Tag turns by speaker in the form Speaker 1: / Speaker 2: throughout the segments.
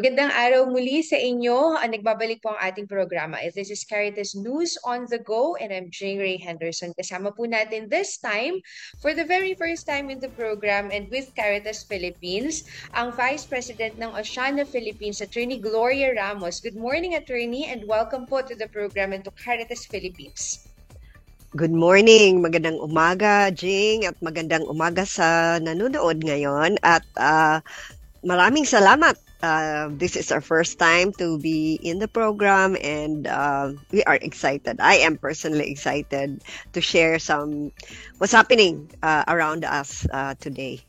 Speaker 1: Magandang araw muli sa inyo. Uh, nagbabalik po ang ating programa. This is Caritas News on the Go and I'm Jane Ray Henderson. Kasama po natin this time, for the very first time in the program and with Caritas Philippines, ang Vice President ng Oceana Philippines, Attorney Gloria Ramos. Good morning, Attorney, and welcome po to the program and to Caritas Philippines.
Speaker 2: Good morning, magandang umaga, Jing, at magandang umaga sa nanonood ngayon. At uh, maraming salamat uh, this is our first time to be in the program and uh, we are excited. I am personally excited to share some what's happening uh, around us uh, today.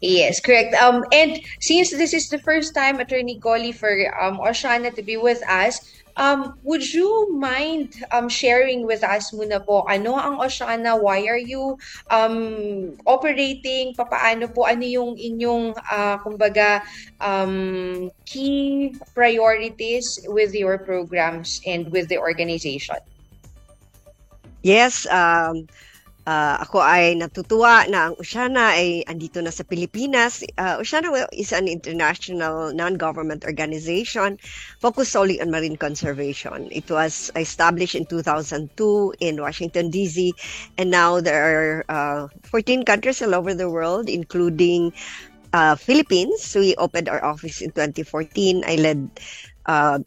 Speaker 1: Yes, correct. Um, and since this is the first time, Attorney Golly, for um, Oshana to be with us, Um, would you mind um, sharing with us muna po, ano ang Oceana? Why are you um, operating? Papaano po? Ano yung inyong, uh, kumbaga, um, key priorities with your programs and with the organization?
Speaker 2: Yes, um, Uh, ako ay natutuwa na ang Oceana ay andito na sa Pilipinas. Uh, Oceana is an international non-government organization focused solely on marine conservation. It was established in 2002 in Washington, D.C. And now there are uh, 14 countries all over the world, including uh, Philippines. We opened our office in 2014. I led uh,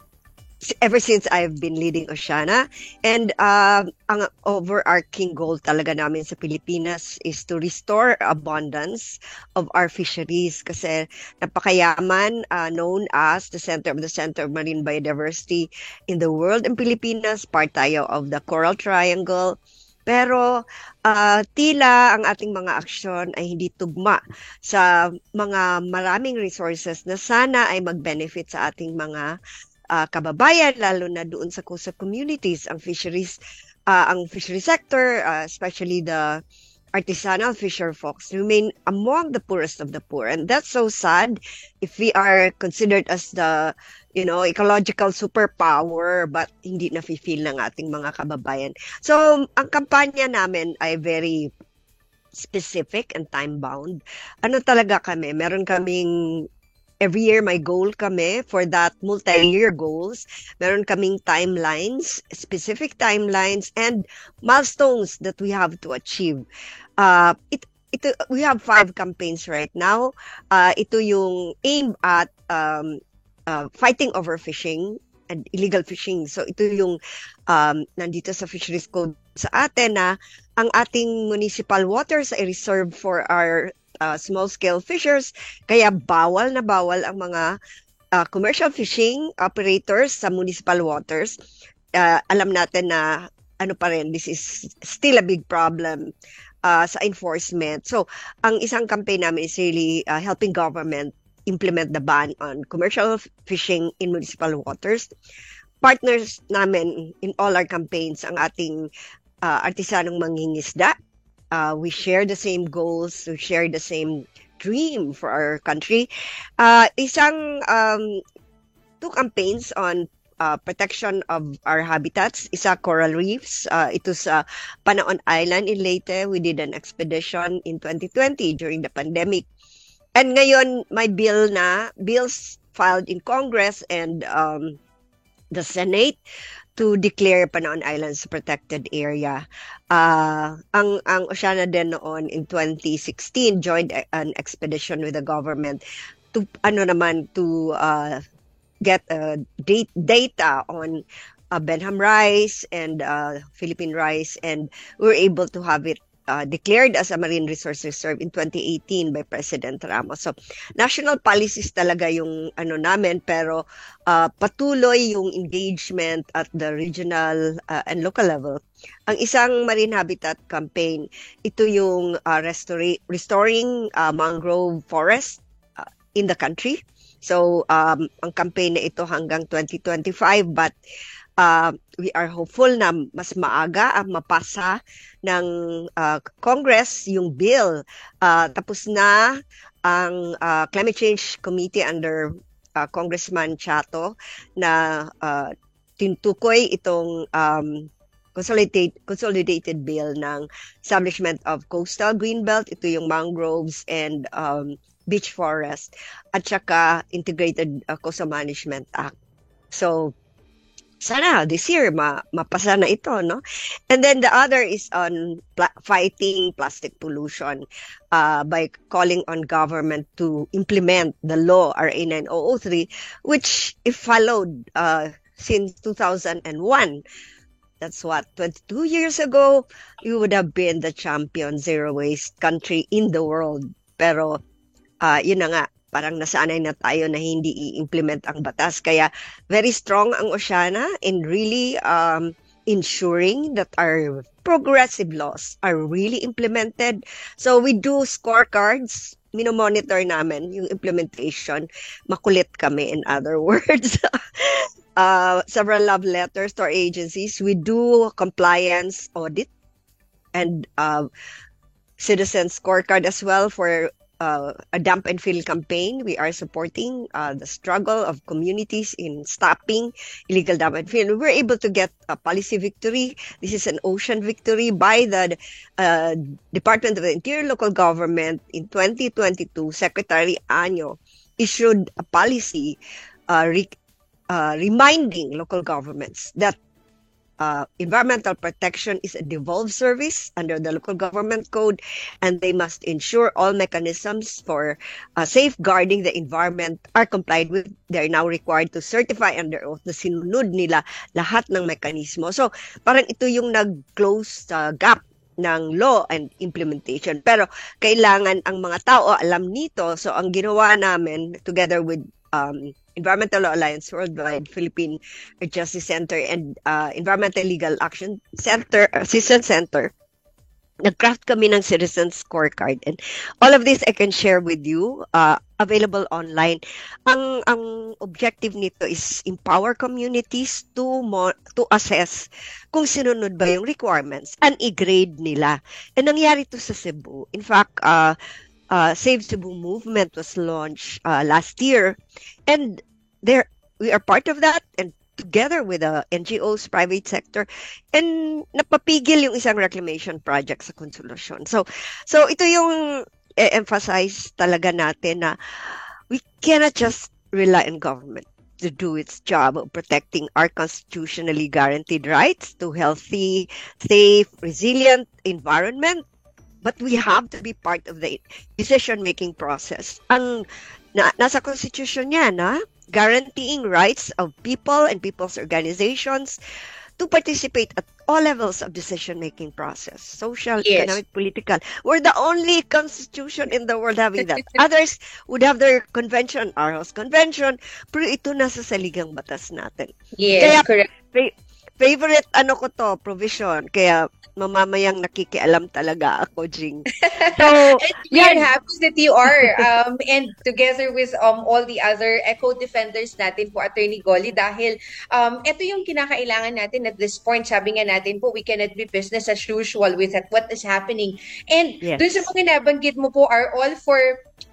Speaker 2: ever since I've been leading Oceana. And uh, ang overarching goal talaga namin sa Pilipinas is to restore abundance of our fisheries kasi napakayaman, uh, known as the center of the center of marine biodiversity in the world. In Pilipinas, part tayo of the Coral Triangle. Pero uh, tila ang ating mga aksyon ay hindi tugma sa mga maraming resources na sana ay mag-benefit sa ating mga uh, kababayan lalo na doon sa coastal communities ang fisheries uh, ang fishery sector uh, especially the artisanal fisher folks remain among the poorest of the poor. And that's so sad if we are considered as the you know ecological superpower but hindi na feel ng ating mga kababayan. So ang kampanya namin ay very specific and time bound ano talaga kami? Meron kaming every year may goal kami for that multi-year goals. Meron kaming timelines, specific timelines and milestones that we have to achieve. Uh, it ito we have five campaigns right now. Uh, ito yung aim at um, uh, fighting overfishing and illegal fishing. So ito yung um, nandito sa Fisheries Code sa atin na ang ating municipal waters ay reserved for our uh, small-scale fishers. Kaya bawal na bawal ang mga uh, commercial fishing operators sa municipal waters. Uh, alam natin na ano pa rin, this is still a big problem uh, sa enforcement. So, ang isang campaign namin is really uh, helping government implement the ban on commercial fishing in municipal waters. Partners namin in all our campaigns ang ating uh, artisanong mangingisda, uh, we share the same goals, we share the same dream for our country. Uh, isang um, two campaigns on uh, protection of our habitats. Isa coral reefs. Uh, ito sa Panaon Island in Leyte. We did an expedition in 2020 during the pandemic. And ngayon, may bill na, bills filed in Congress and um, the Senate to declare Panaon Islands protected area. Uh, ang ang Oceana din noon in 2016 joined an expedition with the government to ano naman to uh, get uh, date, data on uh, Benham rice and uh, Philippine rice and we were able to have it uh, declared as a marine resource reserve in 2018 by President Ramos. So, national policies talaga yung ano namin pero uh, patuloy yung engagement at the regional uh, and local level. Ang isang marine habitat campaign, ito yung uh, restori- restoring uh, mangrove forest uh, in the country. So um, ang campaign na ito hanggang 2025 but uh, we are hopeful na mas maaga ang mapasa ng uh, Congress yung bill. Uh, tapos na ang uh, Climate Change Committee under uh, Congressman Chato na uh, tintukoy itong um, consolidated, consolidated bill ng establishment of coastal greenbelt. Ito yung mangroves and um, beach forest at saka integrated uh, coastal management act. So sana this year ma mapasa na ito no? And then the other is on pla- fighting plastic pollution uh, by calling on government to implement the law RA 9003 which if followed uh, since 2001 that's what 22 years ago you would have been the champion zero waste country in the world. Pero uh, yun na nga parang nasanay na tayo na hindi i-implement ang batas. Kaya very strong ang Oceana in really um, ensuring that our progressive laws are really implemented. So we do scorecards minomonitor namin yung implementation. Makulit kami in other words. Uh, several love letters to our agencies. We do compliance audit and uh, citizen scorecard as well for uh, a dump and fill campaign. We are supporting uh, the struggle of communities in stopping illegal dump and fill. We were able to get a policy victory. This is an ocean victory by the uh, Department of the Interior Local Government in 2022. Secretary Anyo issued a policy uh, re- uh, reminding local governments that uh, environmental protection is a devolved service under the local government code and they must ensure all mechanisms for uh, safeguarding the environment are complied with. They are now required to certify under oath na sinunod nila lahat ng mekanismo. So, parang ito yung nag-close uh, gap ng law and implementation. Pero kailangan ang mga tao alam nito. So, ang ginawa namin together with um, Environmental Law Alliance Worldwide, Philippine Justice Center, and uh, Environmental Legal Action Center, Assistance Center, nag-craft kami ng citizen scorecard. And all of this I can share with you, uh, available online. Ang ang objective nito is empower communities to mo, to assess kung sinunod ba yung requirements and i-grade nila. And nangyari to sa Cebu. In fact, uh, uh, Save Cebu movement was launched uh, last year. And there we are part of that and together with the NGOs, private sector, and napapigil yung isang reclamation project sa Consolacion. So, so ito yung emphasize talaga natin na we cannot just rely on government to do its job of protecting our constitutionally guaranteed rights to healthy, safe, resilient environment. But we have to be part of the decision-making process. Ang na, nasa constitution niya na guaranteeing rights of people and people's organizations to participate at all levels of decision-making process, social, yes. economic, political. We're the only constitution in the world having that. Others would have their convention, Aarhus Convention, pero ito nasa saligang batas natin.
Speaker 1: Yes, Kaya, correct.
Speaker 2: Fa- favorite ano ko to, provision. Kaya mamamayang nakikialam talaga ako, Jing.
Speaker 1: So, we are happy that you are. Um, and together with um, all the other eco defenders natin po, Attorney Golly, dahil um, ito yung kinakailangan natin at this point. Sabi nga natin po, we cannot be business as usual with what is happening. And yes. dun sa mga nabanggit mo po are all for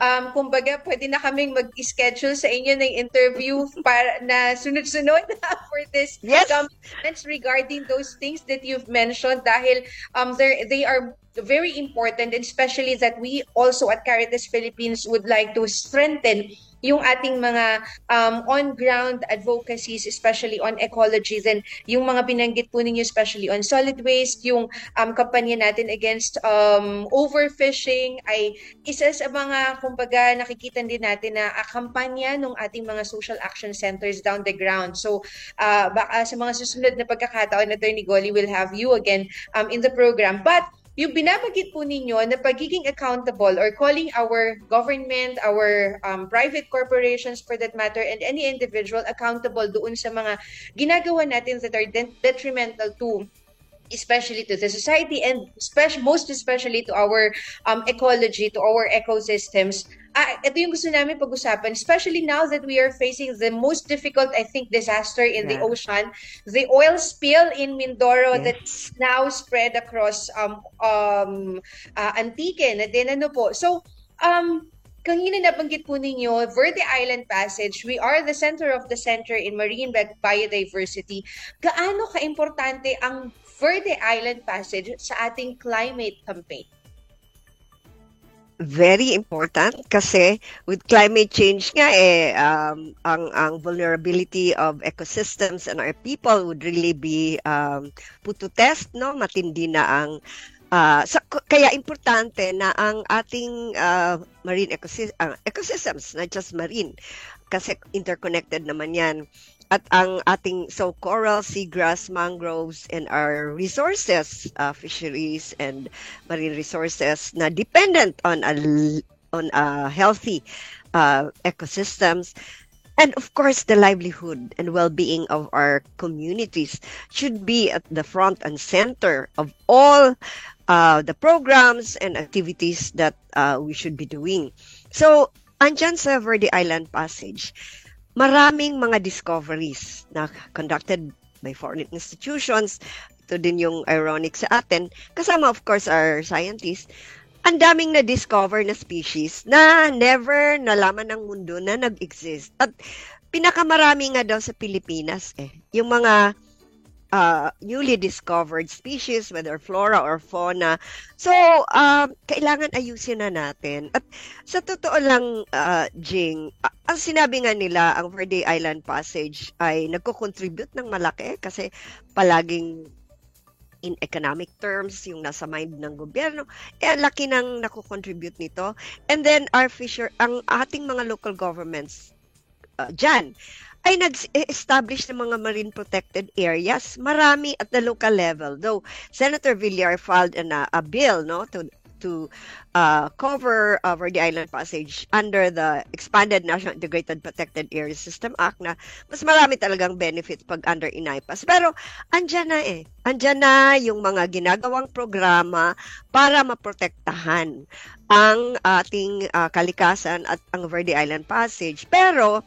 Speaker 1: um, kumbaga, pwede na kaming mag-schedule sa inyo ng interview para na sunod-sunod for this
Speaker 2: yes.
Speaker 1: comments regarding those things that you've mentioned dahil um, they are very important and especially that we also at Caritas Philippines would like to strengthen yung ating mga um, on-ground advocacies, especially on ecology, then yung mga binanggit po ninyo, especially on solid waste, yung um, kampanya natin against um, overfishing ay isa sa mga, kumbaga, nakikita din natin na uh, kampanya ng ating mga social action centers down the ground. So, uh, baka sa mga susunod na pagkakataon, Attorney Goli will have you again um, in the program. But yung binabagit po ninyo na pagiging accountable or calling our government, our um, private corporations for that matter, and any individual accountable doon sa mga ginagawa natin that are detrimental to especially to the society and especially, most especially to our um, ecology, to our ecosystems, ah, ito yung gusto namin pag-usapan, especially now that we are facing the most difficult, I think, disaster in the
Speaker 2: Yeah.
Speaker 1: ocean, the oil spill in Mindoro
Speaker 2: Yes.
Speaker 1: that's now spread across um um uh, Antique and then ano po. So, um kanina nabanggit po ninyo, Verde Island Passage, we are the center of the center in marine bi- biodiversity. Gaano ka-importante ang Verde Island Passage sa ating climate campaign?
Speaker 2: very important kasi with climate change nga eh um, ang ang vulnerability of ecosystems and our people would really be um, put to test no matindi na ang ah, sa, kaya importante na ang ating ah, marine ecosys- ah, ecosystems not just marine kasi interconnected naman yan at ang ating so coral, seagrass, mangroves and our resources, uh, fisheries and marine resources na dependent on a on a healthy uh, ecosystems and of course the livelihood and well-being of our communities should be at the front and center of all uh, the programs and activities that uh, we should be doing. So, andyan Verde Island Passage, maraming mga discoveries na conducted by foreign institutions. Ito din yung ironic sa atin. Kasama, of course, our scientists. Ang daming na-discover na species na never nalaman ng mundo na nag-exist. At pinakamarami nga daw sa Pilipinas eh. Yung mga uh, newly discovered species, whether flora or fauna. So, um, kailangan ayusin na natin. At sa totoo lang, uh, Jing, ang sinabi nga nila, ang Verde Island Passage ay nagko-contribute ng malaki kasi palaging in economic terms, yung nasa mind ng gobyerno, eh, ang laki ng nako-contribute nito. And then, our fisher, ang ating mga local governments uh, dyan, ay nag-establish ng mga marine protected areas. Marami at the local level. Though, Senator Villar filed an, uh, a bill no, to to uh, cover uh, Verde Island Passage under the Expanded National Integrated Protected Area System Act na mas marami talagang benefits pag under INAIPAS. Pero andyan na eh. Andyan na yung mga ginagawang programa para maprotektahan ang ating uh, kalikasan at ang Verde Island Passage. Pero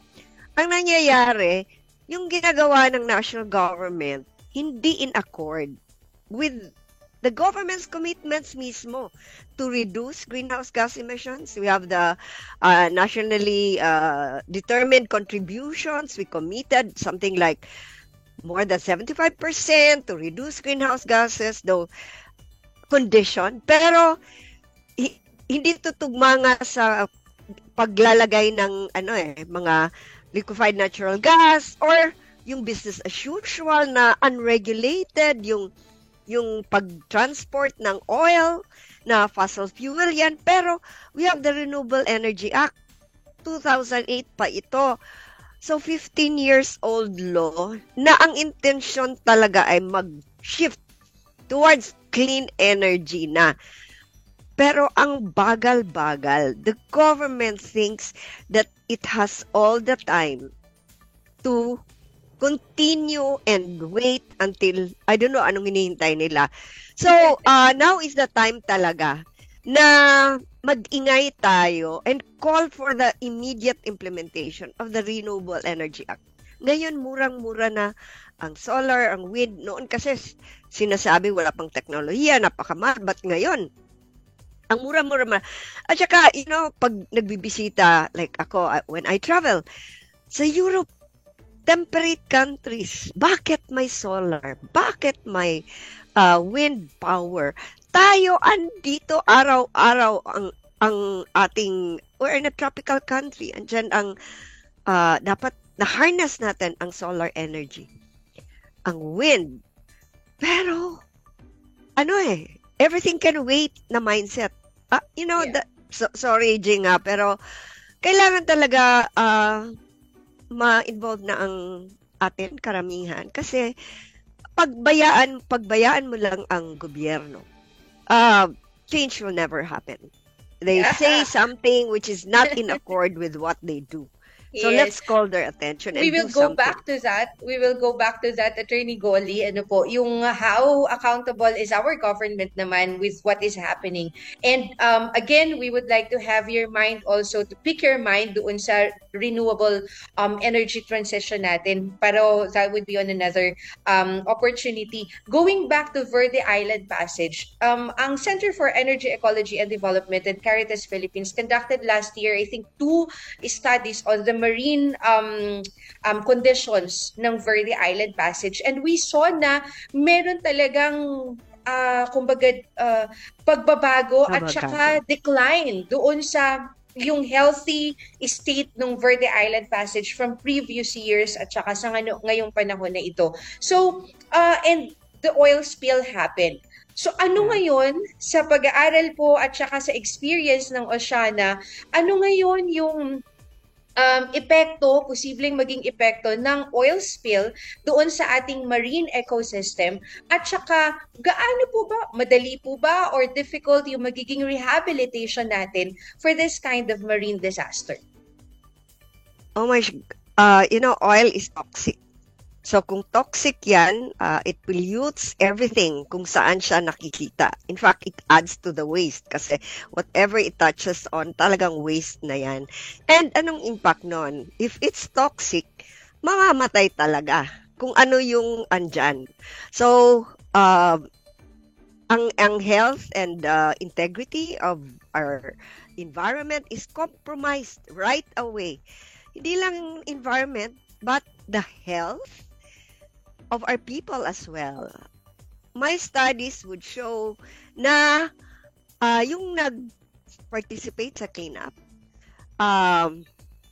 Speaker 2: ang nangyayari, yung ginagawa ng national government hindi in accord with the government's commitments mismo to reduce greenhouse gas emissions. We have the uh, nationally uh, determined contributions. We committed something like more than 75% to reduce greenhouse gases, though condition. Pero hi- hindi tutugma nga sa paglalagay ng ano eh, mga liquefied natural gas or yung business as usual na unregulated, yung yung pag-transport ng oil na fossil fuel yan. Pero we have the Renewable Energy Act. 2008 pa ito. So 15 years old law na ang intention talaga ay mag-shift towards clean energy na. Pero ang bagal-bagal, the government thinks that it has all the time to continue and wait until, I don't know anong hinihintay nila. So, uh, now is the time talaga na mag-ingay tayo and call for the immediate implementation of the Renewable Energy Act. Ngayon, murang-mura na ang solar, ang wind. Noon kasi sinasabi wala pang teknolohiya, napakamahal. But ngayon, ang mura-mura ma. At saka, you know, pag nagbibisita, like ako, uh, when I travel, sa Europe, temperate countries, bakit may solar? Bakit may uh, wind power? Tayo andito araw-araw ang ang ating we're in a tropical country. Andiyan ang uh, dapat na-harness natin ang solar energy. Ang wind. Pero ano eh, everything can wait na mindset. Ah, you know,
Speaker 1: Yeah.
Speaker 2: the, so, sorry Jing ah, pero kailangan talaga uh, ma-involve na ang atin karamihan. Kasi pagbayaan pagbayaan mo lang ang gobyerno. Uh, change will never happen. They
Speaker 1: Yeah.
Speaker 2: say something which is not in accord with what they do So
Speaker 1: Yes.
Speaker 2: let's call their attention and
Speaker 1: We will go
Speaker 2: something.
Speaker 1: back to that. We will go back to that, Attorney Golly. Ano po, yung how accountable is our government naman with what is happening. And um, again, we would like to have your mind also, to pick your mind doon sa renewable um, energy transition natin. Pero that would be on another um, opportunity. Going back to Verde Island Passage, um, ang Center for Energy Ecology and Development and Caritas Philippines conducted last year, I think, two studies on the marine um, um, conditions ng Verde Island Passage. And we saw na meron talagang ah, kumbaga ah, pagbabago at saka decline doon sa yung healthy state ng Verde Island Passage from previous years at saka sa ngano, ngayong panahon na ito. So, uh, and the oil spill happened. So ano ngayon sa pag-aaral po at saka sa experience ng Oceana, ano ngayon yung um, epekto, posibleng maging epekto ng oil spill doon sa ating marine ecosystem at saka gaano po ba, madali po ba or difficult yung magiging rehabilitation natin for this kind of marine disaster?
Speaker 2: Oh my, uh, you know, oil is toxic. So kung toxic yan, uh, it pollutes everything kung saan siya nakikita. In fact, it adds to the waste kasi whatever it touches on, talagang waste na yan. And anong impact nun? If it's toxic, mamamatay talaga kung ano yung andyan. So, uh, ang, ang health and uh, integrity of our environment is compromised right away. Hindi lang environment, but the health of our people as well. My studies would show na uh, yung nag-participate sa cleanup, um,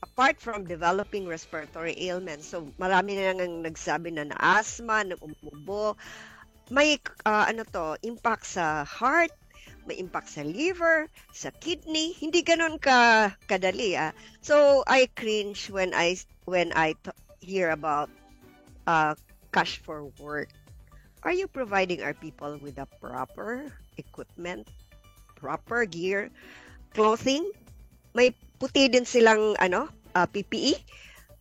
Speaker 2: apart from developing respiratory ailments, so marami na nang nagsabi na na asthma, na umubo, may uh, ano to, impact sa heart, may impact sa liver, sa kidney, hindi ganon ka kadali ah. So I cringe when I when I t- hear about uh, cash for work. Are you providing our people with the proper equipment, proper gear, clothing? May puti din silang ano, uh, PPE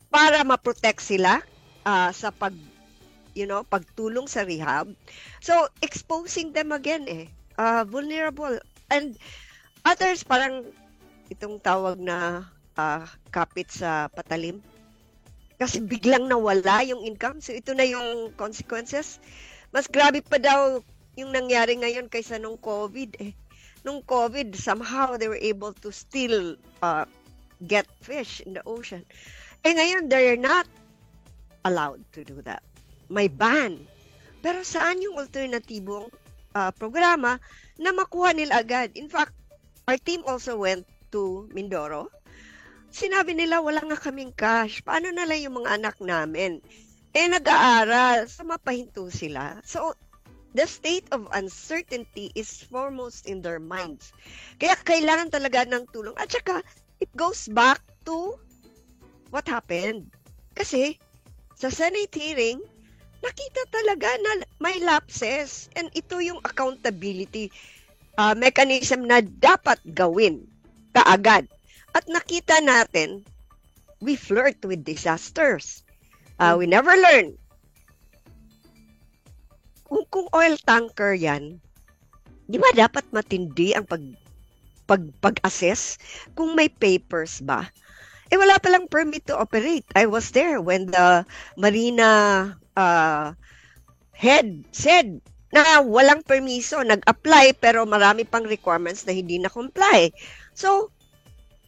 Speaker 2: para ma-protect sila uh, sa pag you know, pagtulong sa rehab. So exposing them again eh uh, vulnerable and others parang itong tawag na uh, kapit sa patalim kasi biglang nawala yung income. So ito na yung consequences. Mas grabe pa daw yung nangyari ngayon kaysa nung COVID eh. Nung COVID, somehow they were able to still uh, get fish in the ocean. Eh ngayon, they're not allowed to do that. May ban. Pero saan yung alternatibong uh, programa na makuha nila agad? In fact, our team also went to Mindoro sinabi nila wala nga kaming cash. Paano na lang yung mga anak namin? Eh, nag-aaral. So, mapahinto sila. So, the state of uncertainty is foremost in their minds. Kaya kailangan talaga ng tulong. At saka, it goes back to what happened. Kasi, sa Senate hearing, nakita talaga na may lapses. And ito yung accountability uh, mechanism na dapat gawin kaagad. At nakita natin, we flirt with disasters. Uh, we never learn. Kung, kung oil tanker yan, di ba dapat matindi ang pag, pag, pag-assess kung may papers ba? Eh wala palang permit to operate. I was there when the Marina uh, head said na walang permiso, nag-apply pero marami pang requirements na hindi na comply. So,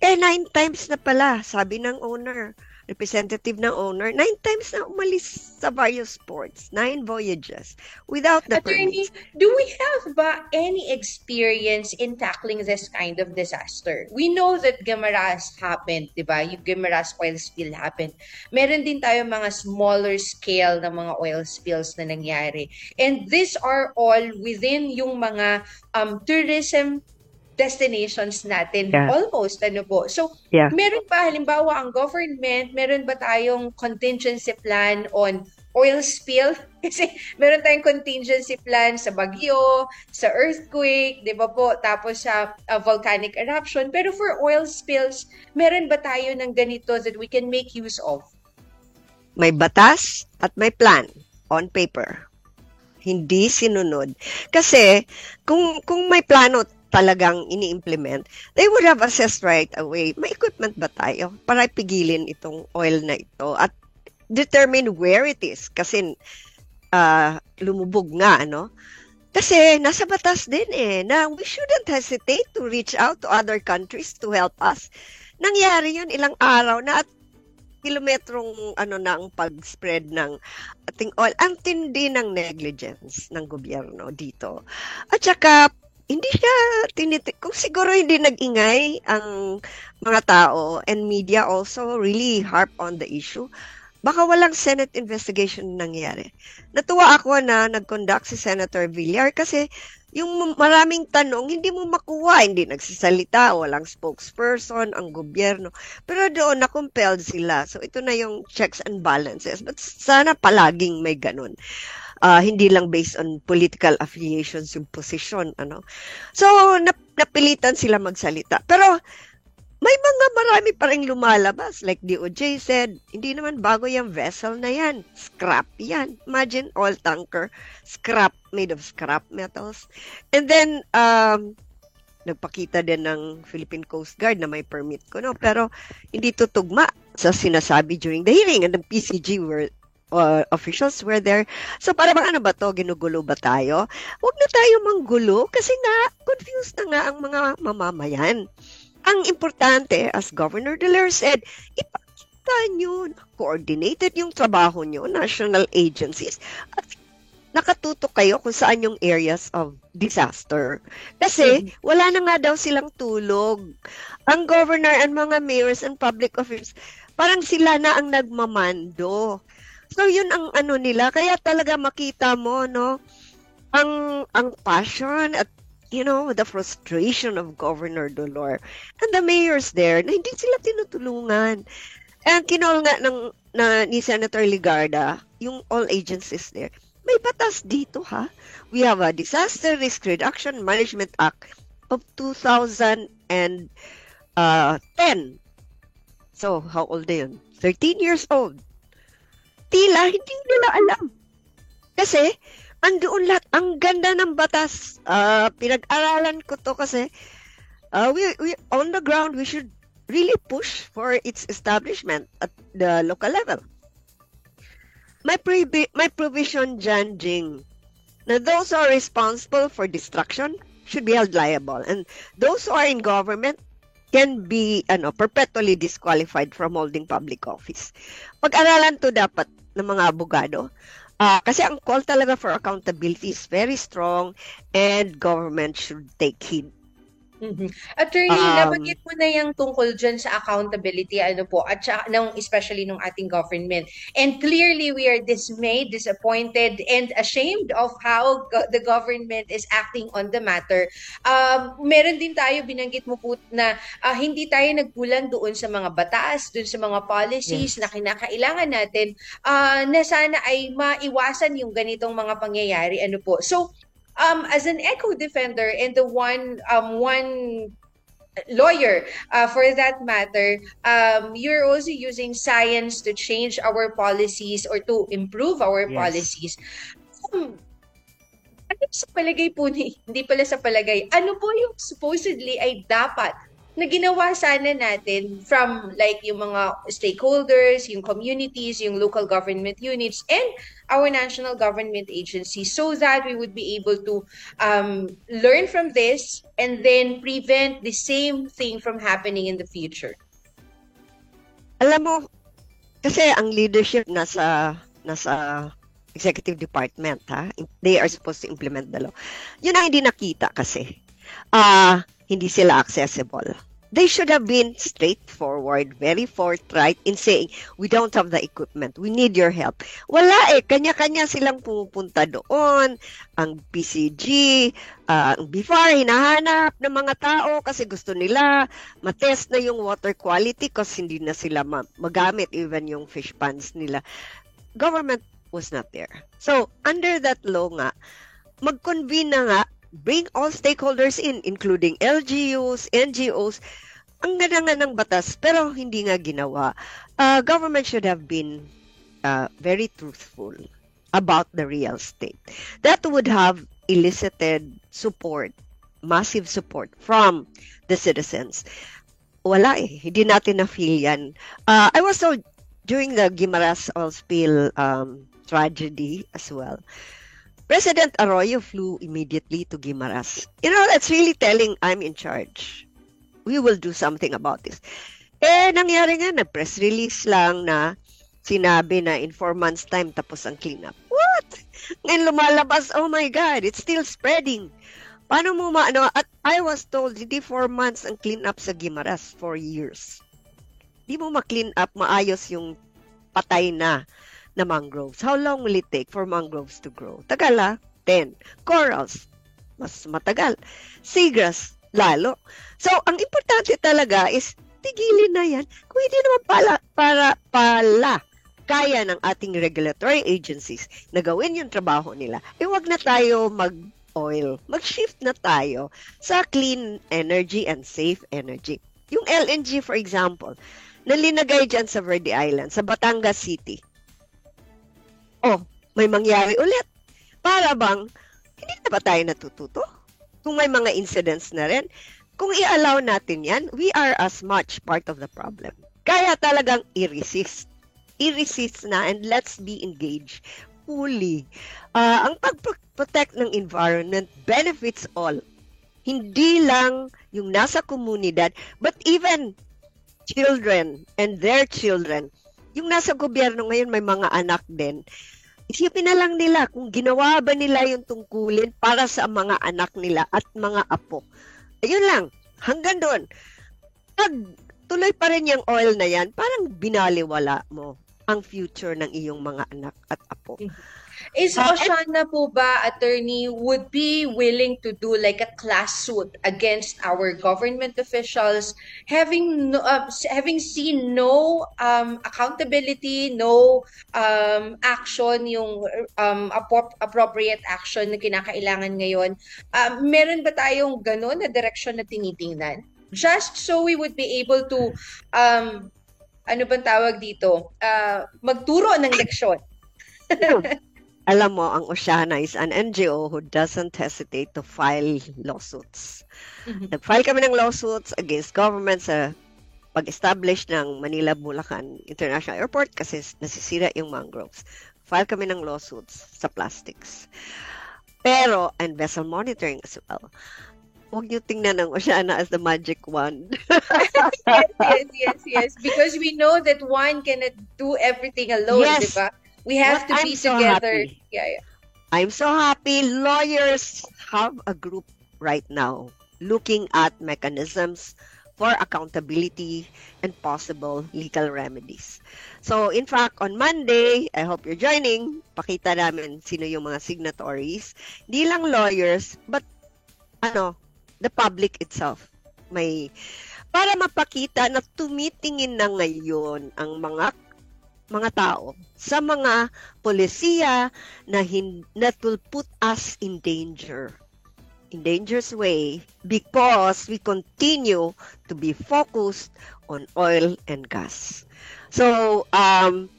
Speaker 2: eh, nine times na pala, sabi ng owner, representative ng owner, nine times na umalis sa various ports, nine voyages, without the
Speaker 1: Attorney,
Speaker 2: permits.
Speaker 1: do we have ba any experience in tackling this kind of disaster? We know that Guimaras happened, di ba? Yung Guimaras oil spill happened. Meron din tayo mga smaller scale na mga oil spills na nangyari. And these are all within yung mga um, tourism destinations natin
Speaker 2: Yeah.
Speaker 1: almost ano po. So
Speaker 2: Yeah.
Speaker 1: meron ba halimbawa ang government, meron ba tayong contingency plan on oil spill? Kasi meron tayong contingency plan sa bagyo, sa earthquake, 'di ba po? Tapos sa uh, volcanic eruption. Pero for oil spills, meron ba tayo ng ganito that we can make use of?
Speaker 2: May batas at may plan on paper. Hindi sinunod. Kasi kung kung may plano talagang ini-implement, they would have assessed right away, may equipment ba tayo para pigilin itong oil na ito at determine where it is? Kasi ah, lumubog nga ano? Kasi nasa batas din eh na we shouldn't hesitate to reach out to other countries to help us. Nangyari yun ilang araw na at kilometrong ano na ang pag-spread ng ating oil. Ang tindi ng negligence ng gobyerno dito. At saka hindi siya tiniti kung siguro hindi nag-ingay ang mga tao and media also really harp on the issue baka walang Senate investigation nangyari. Natuwa ako na nag-conduct si Senator Villar kasi yung maraming tanong, hindi mo makuha, hindi nagsisalita, walang spokesperson, ang gobyerno. Pero doon, na-compelled sila. So, ito na yung checks and balances. But sana palaging may ganun. Ah, hindi lang based on political affiliations yung position. Ano? So, nap- napilitan sila magsalita. Pero, may mga marami pa rin lumalabas. Like DOJ said, hindi naman bago yung vessel na yan. Scrap yan. Imagine, oil tanker, scrap, made of scrap metals. And then, um, nagpakita din ng Philippine Coast Guard na may permit ko, no? Pero, hindi tutugma sa sinasabi during the hearing. And the PCG were, uh, officials were there. So, para bang ano ba to? Ginugulo ba tayo? Huwag na tayo manggulo kasi nga, confused na nga ang mga mamamayan. Ang importante, as Governor Deler said, ipakita nyo, coordinated yung trabaho nyo, national agencies, at nakatutok kayo kung saan yung areas of disaster. Kasi wala na nga daw silang tulog. Ang governor and mga mayors and public officials, parang sila na ang nagmamando. So yun ang ano nila, kaya talaga makita mo, no, ang ang passion at you know, the frustration of Governor Dolor and the mayors there na hindi sila tinutulungan. And kinol nga ng, na, ni Senator Ligarda, yung all agencies there, may batas dito ha. We have a Disaster Risk Reduction Management Act of 2010. So, how old na yun? 13 years old. Tila, hindi nila alam. Kasi, andoon lahat. Ang ganda ng batas. Ah, pinag-aralan ko to kasi ah, we, we, on the ground, we should really push for its establishment at the local level. May, prohibi- may provision dyan, Jing, na those who are responsible for destruction should be held liable. And those who are in government can be ano perpetually disqualified from holding public office. Pag-aralan to dapat ng mga abogado. Ah, kasi ang call talaga for accountability is very strong and government should take heed.
Speaker 1: Mhm. Attorney,
Speaker 2: Um,
Speaker 1: nabanggit mo na yung tungkol dyan sa accountability, ano po, at saka, ng, especially ng ating government. And clearly, we are dismayed, disappointed, and ashamed of how go- the government is acting on the matter. Um, meron din tayo, binanggit mo po na ah, hindi tayo nagkulang doon sa mga batas, doon sa mga policies na kinakailangan natin ah, na sana ay maiwasan yung ganitong mga pangyayari. Ano po. So, um, as an eco defender and the one um, one lawyer uh, for that matter, um, you're also using science to change our policies or to improve our
Speaker 2: Yes.
Speaker 1: policies. Um, ano sa palagay po ni, hindi pala sa palagay, ano po yung supposedly ay dapat na ginawa sana natin from like yung mga stakeholders, yung communities, yung local government units, and our national government agencies so that we would be able to um, learn from this and then prevent the same thing from happening in the future.
Speaker 2: Alam mo, kasi ang leadership nasa nasa executive department ha. They are supposed to implement the law. Yun ang hindi nakita kasi. Ah, hindi sila accessible. They should have been straightforward, very forthright in saying, we don't have the equipment, we need your help. Wala eh, kanya-kanya silang pumupunta doon, ang PCG, uh, ang BIFAR, hinahanap ng mga tao kasi gusto nila matest na yung water quality kasi hindi na sila ma- magamit even yung fish ponds nila. Government was not there. So, under that law nga, mag-convene na nga bring all stakeholders in, including LGUs, NGOs. Ang ganda nga ng batas, pero hindi nga ginawa. Uh, government should have been uh, very truthful about the real state. That would have elicited support, massive support from the citizens. Wala eh. Hindi natin na-feel yan. Uh, I was told during the Guimaras oil spill um, tragedy as well, President Arroyo flew immediately to Guimaras. You know, that's really telling I'm in charge. We will do something about this. Eh, nangyari nga, nag-press release lang na sinabi na in four months time tapos ang cleanup. What? Ngayon lumalabas, oh my God, it's still spreading. Paano mo maano? At I was told, hindi four months ang cleanup sa Guimaras, four years. Hindi mo ma-clean up maayos yung patay na na mangroves. How long will it take for mangroves to grow? Tagal ah, 10. Corals, mas matagal. Seagrass, lalo. So, ang importante talaga is tigilin na yan kung hindi naman pala, para pala kaya ng ating regulatory agencies na gawin yung trabaho nila, eh wag na tayo mag oil. Mag-shift na tayo sa clean energy and safe energy. Yung LNG, for example, nalinagay dyan sa Verde Island, sa Batangas City oh, may mangyari ulit. Para bang, hindi na ba tayo natututo? Kung may mga incidents na rin, kung i-allow natin yan, we are as much part of the problem. Kaya talagang i-resist. I-resist na and let's be engaged fully. Uh, ang pag-protect ng environment benefits all. Hindi lang yung nasa komunidad, but even children and their children yung nasa gobyerno ngayon may mga anak din. Isipin na lang nila kung ginawa ba nila yung tungkulin para sa mga anak nila at mga apo. Ayun lang, hanggang doon. Pag tuloy pa rin yung oil na yan, parang binaliwala mo ang future ng iyong mga anak at apo. Mm-hmm.
Speaker 1: Is uh, Oshana po ba, attorney, would be willing to do like a class suit against our government officials, having no, uh, having seen no um, accountability, no um, action, yung um, appropriate action na kinakailangan ngayon? Uh, meron ba tayong ganon na direksyon na tinitingnan? Just so we would be able to um, ano bang tawag dito? Uh, magturo ng leksyon.
Speaker 2: alam mo, ang Oceana is an NGO who doesn't hesitate to file lawsuits. Mm-hmm. Nag-file kami ng lawsuits against government sa pag-establish ng Manila Bulacan International Airport kasi nasisira yung mangroves. File kami ng lawsuits sa plastics. Pero, and vessel monitoring as well. Huwag niyo tingnan ng Oceana as the magic wand.
Speaker 1: yes, yes, yes, yes. Because we know that one cannot do everything alone, yes. di ba? We have to I'm be so together. Happy. Yeah, yeah.
Speaker 2: I'm so happy lawyers have a group right now looking at mechanisms for accountability and possible legal remedies. So, in fact, on Monday, I hope you're joining, pakita namin sino yung mga signatories. Hindi lang lawyers, but ano, the public itself. May, para mapakita na tumitingin na ngayon ang mga mga tao sa mga polisiya na hin- that will put us in danger in dangerous way because we continue to be focused on oil and gas. So, um,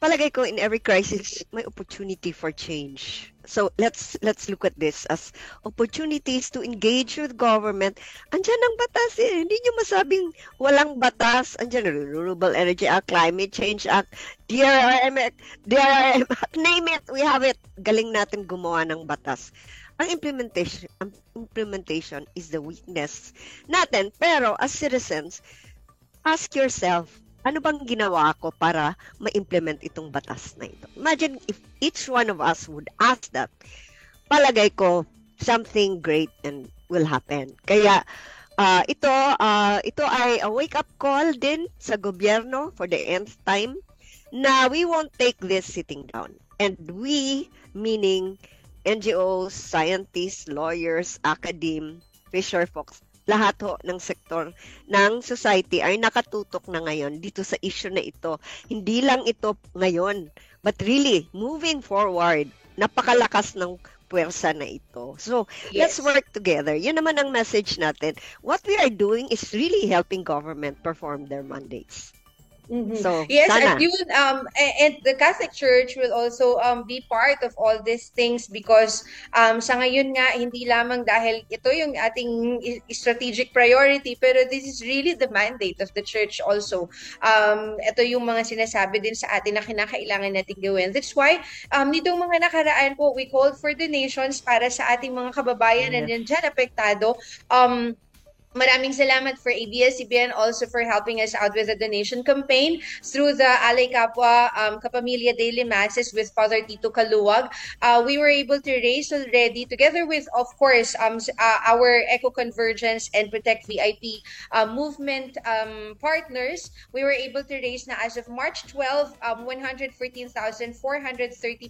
Speaker 2: palagay ko in every crisis may opportunity for change. So let's let's look at this as opportunities to engage with government. Andiyan ang batas eh. Hindi nyo masabing walang batas. Andiyan Renewable Energy Act, Climate Change Act, DRRM, DRRM Act, name it, we have it. Galing natin gumawa ng batas. Ang implementation, ang implementation is the weakness natin. Pero as citizens, ask yourself, ano bang ginawa ko para ma-implement itong batas na ito? Imagine if each one of us would ask that, palagay ko, something great and will happen. Kaya, uh, ito uh, ito ay a wake up call din sa gobyerno for the nth time na we won't take this sitting down. And we, meaning NGOs, scientists, lawyers, academe, fisher folks, lahat ho ng sektor ng society ay nakatutok na ngayon dito sa issue na ito. Hindi lang ito ngayon, but really, moving forward, napakalakas ng puwersa na ito. So, yes. let's work together. Yun naman ang message natin. What we are doing is really helping government perform their mandates.
Speaker 1: Mm-hmm. So, yes, sana. and yun, um, and the Catholic Church will also um, be part of all these things because um, sa ngayon nga, hindi lamang dahil ito yung ating strategic priority, pero this is really the mandate of the Church also. Um, ito yung mga sinasabi din sa atin na kinakailangan natin gawin. That's why, um, nitong mga nakaraan po, we called for donations para sa ating mga kababayan yeah. na nandyan apektado. Um, Maraming salamat for ABS-CBN also for helping us out with the donation campaign through the Alay Kapwa um, Kapamilya Daily Masses with Father Tito Kaluwag. Uh, we were able to raise already, together with, of course, um, uh, our Eco Convergence and Protect VIP uh, movement um, partners, we were able to raise na as of March 12, um, 114,430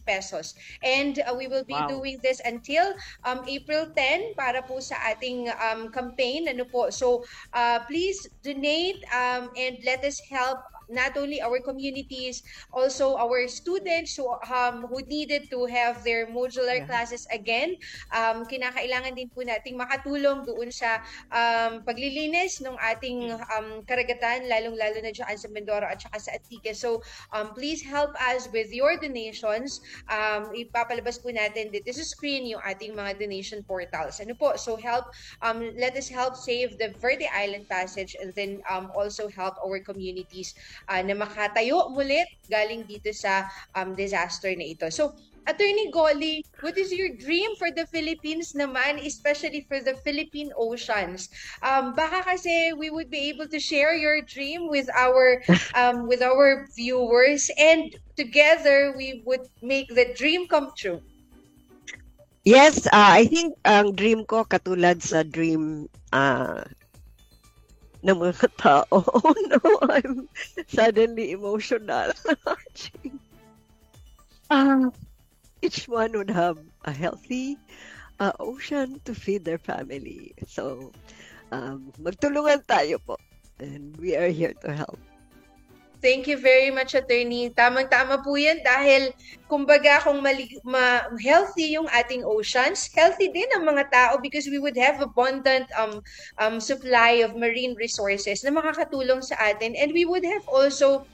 Speaker 1: pesos. And uh, we will be wow. doing this until um, April 10 para po sa ating um, campaign. Ano po. So, uh, please donate um, and let us help not only our communities, also our students who, um, who needed to have their modular yeah. classes again. Um, kinakailangan din po nating makatulong doon sa um, paglilinis ng ating um, karagatan, lalong-lalo na dyan sa Mindoro at saka sa Antique. So, um, please help us with your donations. Um, ipapalabas po natin dito sa screen yung ating mga donation portals. Ano po? So, help, um, let us help save the Verde Island Passage and then um, also help our communities uh, na makatayo mulit galing dito sa um, disaster na ito. So, Attorney Golly, what is your dream for the Philippines naman, especially for the Philippine oceans? Um, baka kasi we would be able to share your dream with our um, with our viewers, and together we would make the dream come true.
Speaker 2: Yes, uh, I think ang dream ko katulad sa dream uh, ng mga tao. Oh no, I'm suddenly emotional. uh, each one would have a healthy uh, ocean to feed their family. So, um, magtulungan tayo po. And we are here to help.
Speaker 1: Thank you very much, attorney. Tamang-tama po yan dahil kumbaga kung mali, ma, healthy yung ating oceans, healthy din ang mga tao because we would have abundant um, um, supply of marine resources na makakatulong sa atin and we would have also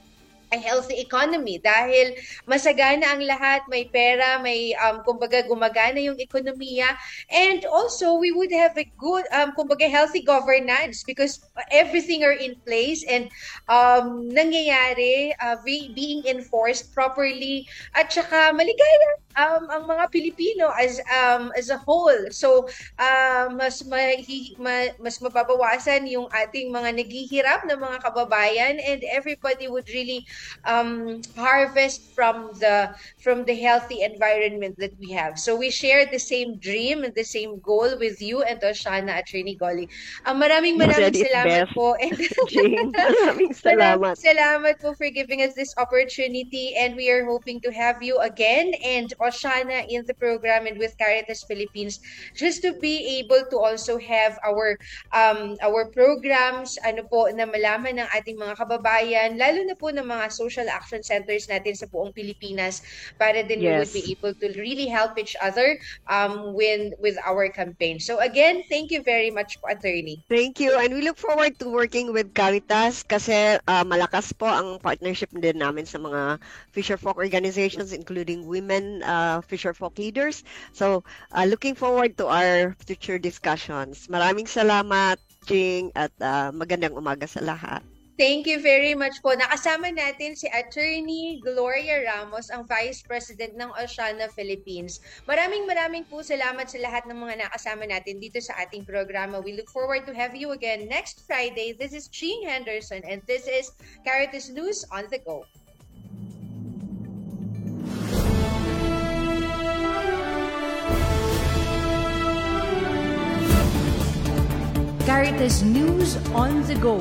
Speaker 1: a healthy economy. Dahil masagana ang lahat, may pera, may um, kumbaga gumagana yung ekonomiya. And also we would have a good um, kumbaga healthy governance because everything are in place and um, nangyayari uh, being enforced properly. At saka maligaya um, ang mga Pilipino as um, as a whole. So uh, mas ma, ma, mas mababawasan yung ating mga naghihirap na mga kababayan and everybody would really um, harvest from the from the healthy environment that we have. So we share the same dream and the same goal with you and Oshana at Trini Golly. Um, maraming maraming salamat po. And
Speaker 2: maraming salamat.
Speaker 1: salamat po for giving us this opportunity and we are hoping to have you again and Oshana in the program and with Caritas Philippines just to be able to also have our um, our programs ano po na malaman ng ating mga kababayan lalo na po ng mga social action centers natin sa buong Pilipinas para din yes. we would be able to really help each other um, with with our campaign. So again, thank you very much po, attorney.
Speaker 2: Thank you and we look forward to working with Caritas kasi uh, malakas po ang partnership din namin sa mga fisher folk organizations including women uh, fisher folk leaders. So, uh, looking forward to our future discussions. Maraming salamat, Jing, at uh, magandang umaga sa lahat.
Speaker 1: Thank you very much po. Nakasama natin si Attorney Gloria Ramos, ang Vice President ng Oceana Philippines. Maraming maraming po salamat sa lahat ng mga nakasama natin dito sa ating programa. We look forward to have you again next Friday. This is Jean Henderson and this is Caritas News on the Go.
Speaker 3: Caritas News on the Go,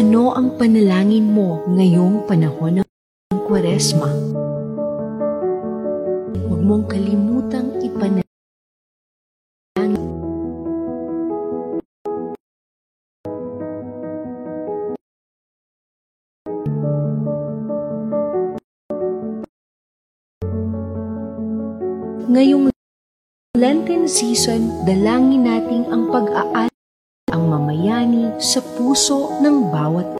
Speaker 3: Ano ang panalangin mo ngayong panahon ng Kwaresma? Huwag mong kalimutang ipanalangin. Ngayong Lenten season, dalangin natin ang pag-aal sa puso ng bawat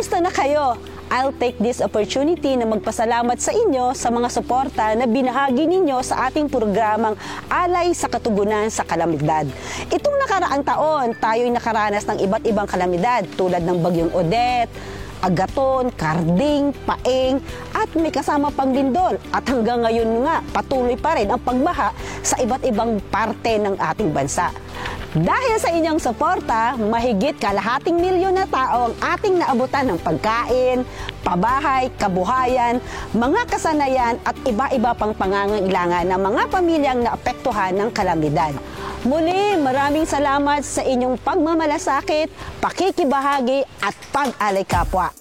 Speaker 4: Kumusta na kayo? I'll take this opportunity na magpasalamat sa inyo sa mga suporta na binahagi ninyo sa ating programang Alay sa Katugunan sa Kalamidad. Itong nakaraang taon, tayo'y nakaranas ng iba't ibang kalamidad tulad ng Bagyong Odette, agaton, karding, paeng, at may kasama pang lindol. At hanggang ngayon nga, patuloy pa rin ang pagbaha sa iba't ibang parte ng ating bansa. Dahil sa inyong suporta, mahigit kalahating milyon na tao ang ating naabutan ng pagkain, pabahay, kabuhayan, mga kasanayan at iba-iba pang pangangailangan ng mga pamilyang naapektuhan ng kalamidad. Muli, maraming salamat sa inyong pagmamalasakit, pakikibahagi at pag-alay kapwa.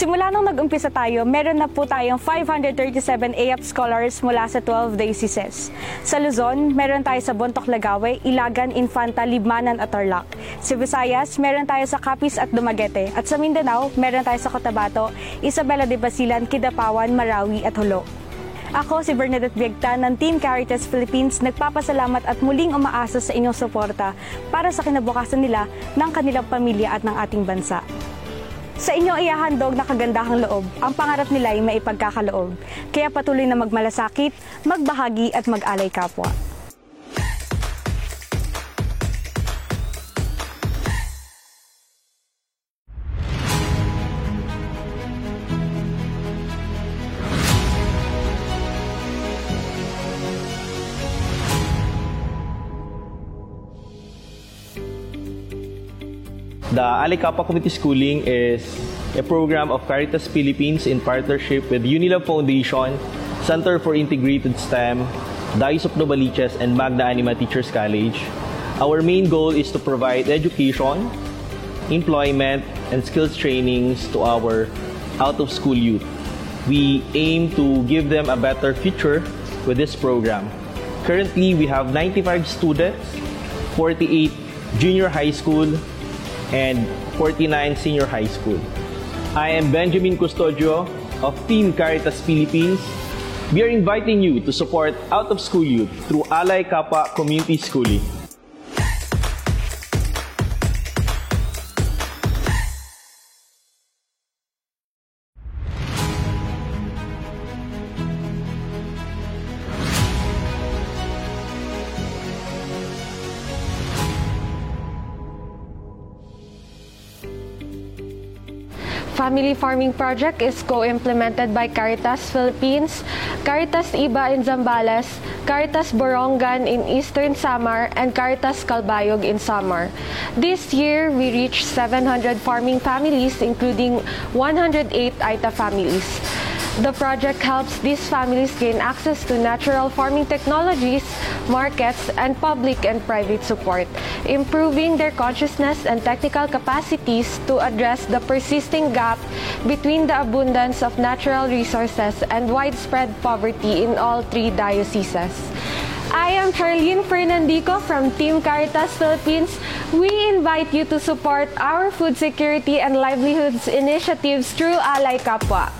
Speaker 5: Simula nung nag-umpisa tayo, meron na po tayong 537 AAP scholars mula sa 12 dioceses. Sa Luzon, meron tayo sa Bontoc, Lagawe, Ilagan, Infanta, Libmanan at Tarlac. Sa Visayas, meron tayo sa Capiz at Dumaguete. At sa Mindanao, meron tayo sa Cotabato, Isabela de Basilan, Kidapawan, Marawi at Hulo. Ako si Bernadette Viegta ng Team Caritas Philippines nagpapasalamat at muling umaasa sa inyong suporta para sa kinabukasan nila ng kanilang pamilya at ng ating bansa. Sa inyong ihahandog na kagandahang loob, ang pangarap nila ay maipagkakaloob. Kaya patuloy na magmalasakit, magbahagi at mag-alay kapwa.
Speaker 6: The Alicapa Community Schooling is a program of Caritas Philippines in partnership with Unilab Foundation, Center for Integrated STEM, Dice of Novaliches, and Magna Anima Teachers College. Our main goal is to provide education, employment, and skills trainings to our out-of-school youth. We aim to give them a better future with this program. Currently, we have 95 students, 48 junior high school, and 49 senior high school. I am Benjamin Custodio of Team Caritas Philippines. We are inviting you to support out of school youth through Alay Kappa Community Schooling.
Speaker 7: Family farming project is co-implemented by Caritas Philippines, Caritas Iba in Zambales, Caritas Borongan in Eastern Samar, and Caritas Calbayog in Samar. This year, we reached 700 farming families, including 108 Aita families. The project helps these families gain access to natural farming technologies, markets, and public and private support, improving their consciousness and technical capacities to address the persisting gap between the abundance of natural resources and widespread poverty in all three dioceses. I am Charlene Fernandico from Team Caritas Philippines. We invite you to support our food security and livelihoods initiatives through Alay Kapwa.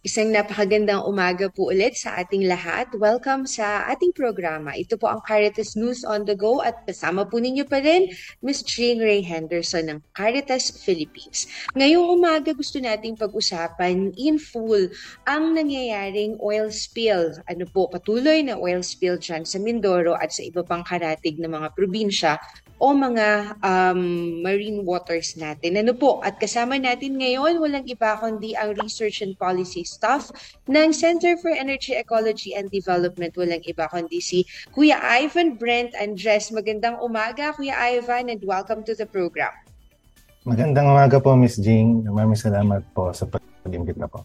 Speaker 1: Isang napakagandang umaga po ulit sa ating lahat. Welcome sa ating programa. Ito po ang Caritas News on the Go at kasama po ninyo pa rin Ms. Jean Ray Henderson ng Caritas Philippines. Ngayong umaga gusto nating pag-usapan in full ang nangyayaring oil spill. Ano po, patuloy na oil spill dyan sa Mindoro at sa iba pang karatig ng mga probinsya o mga um, marine waters natin. Ano po, at kasama natin ngayon, walang iba kundi ang research and policy staff ng Center for Energy Ecology and Development. Walang iba kundi si Kuya Ivan Brent Andres. Magandang umaga, Kuya Ivan, and welcome to the program.
Speaker 8: Magandang umaga po, Miss Jing. Maraming salamat po sa pag-imbita po.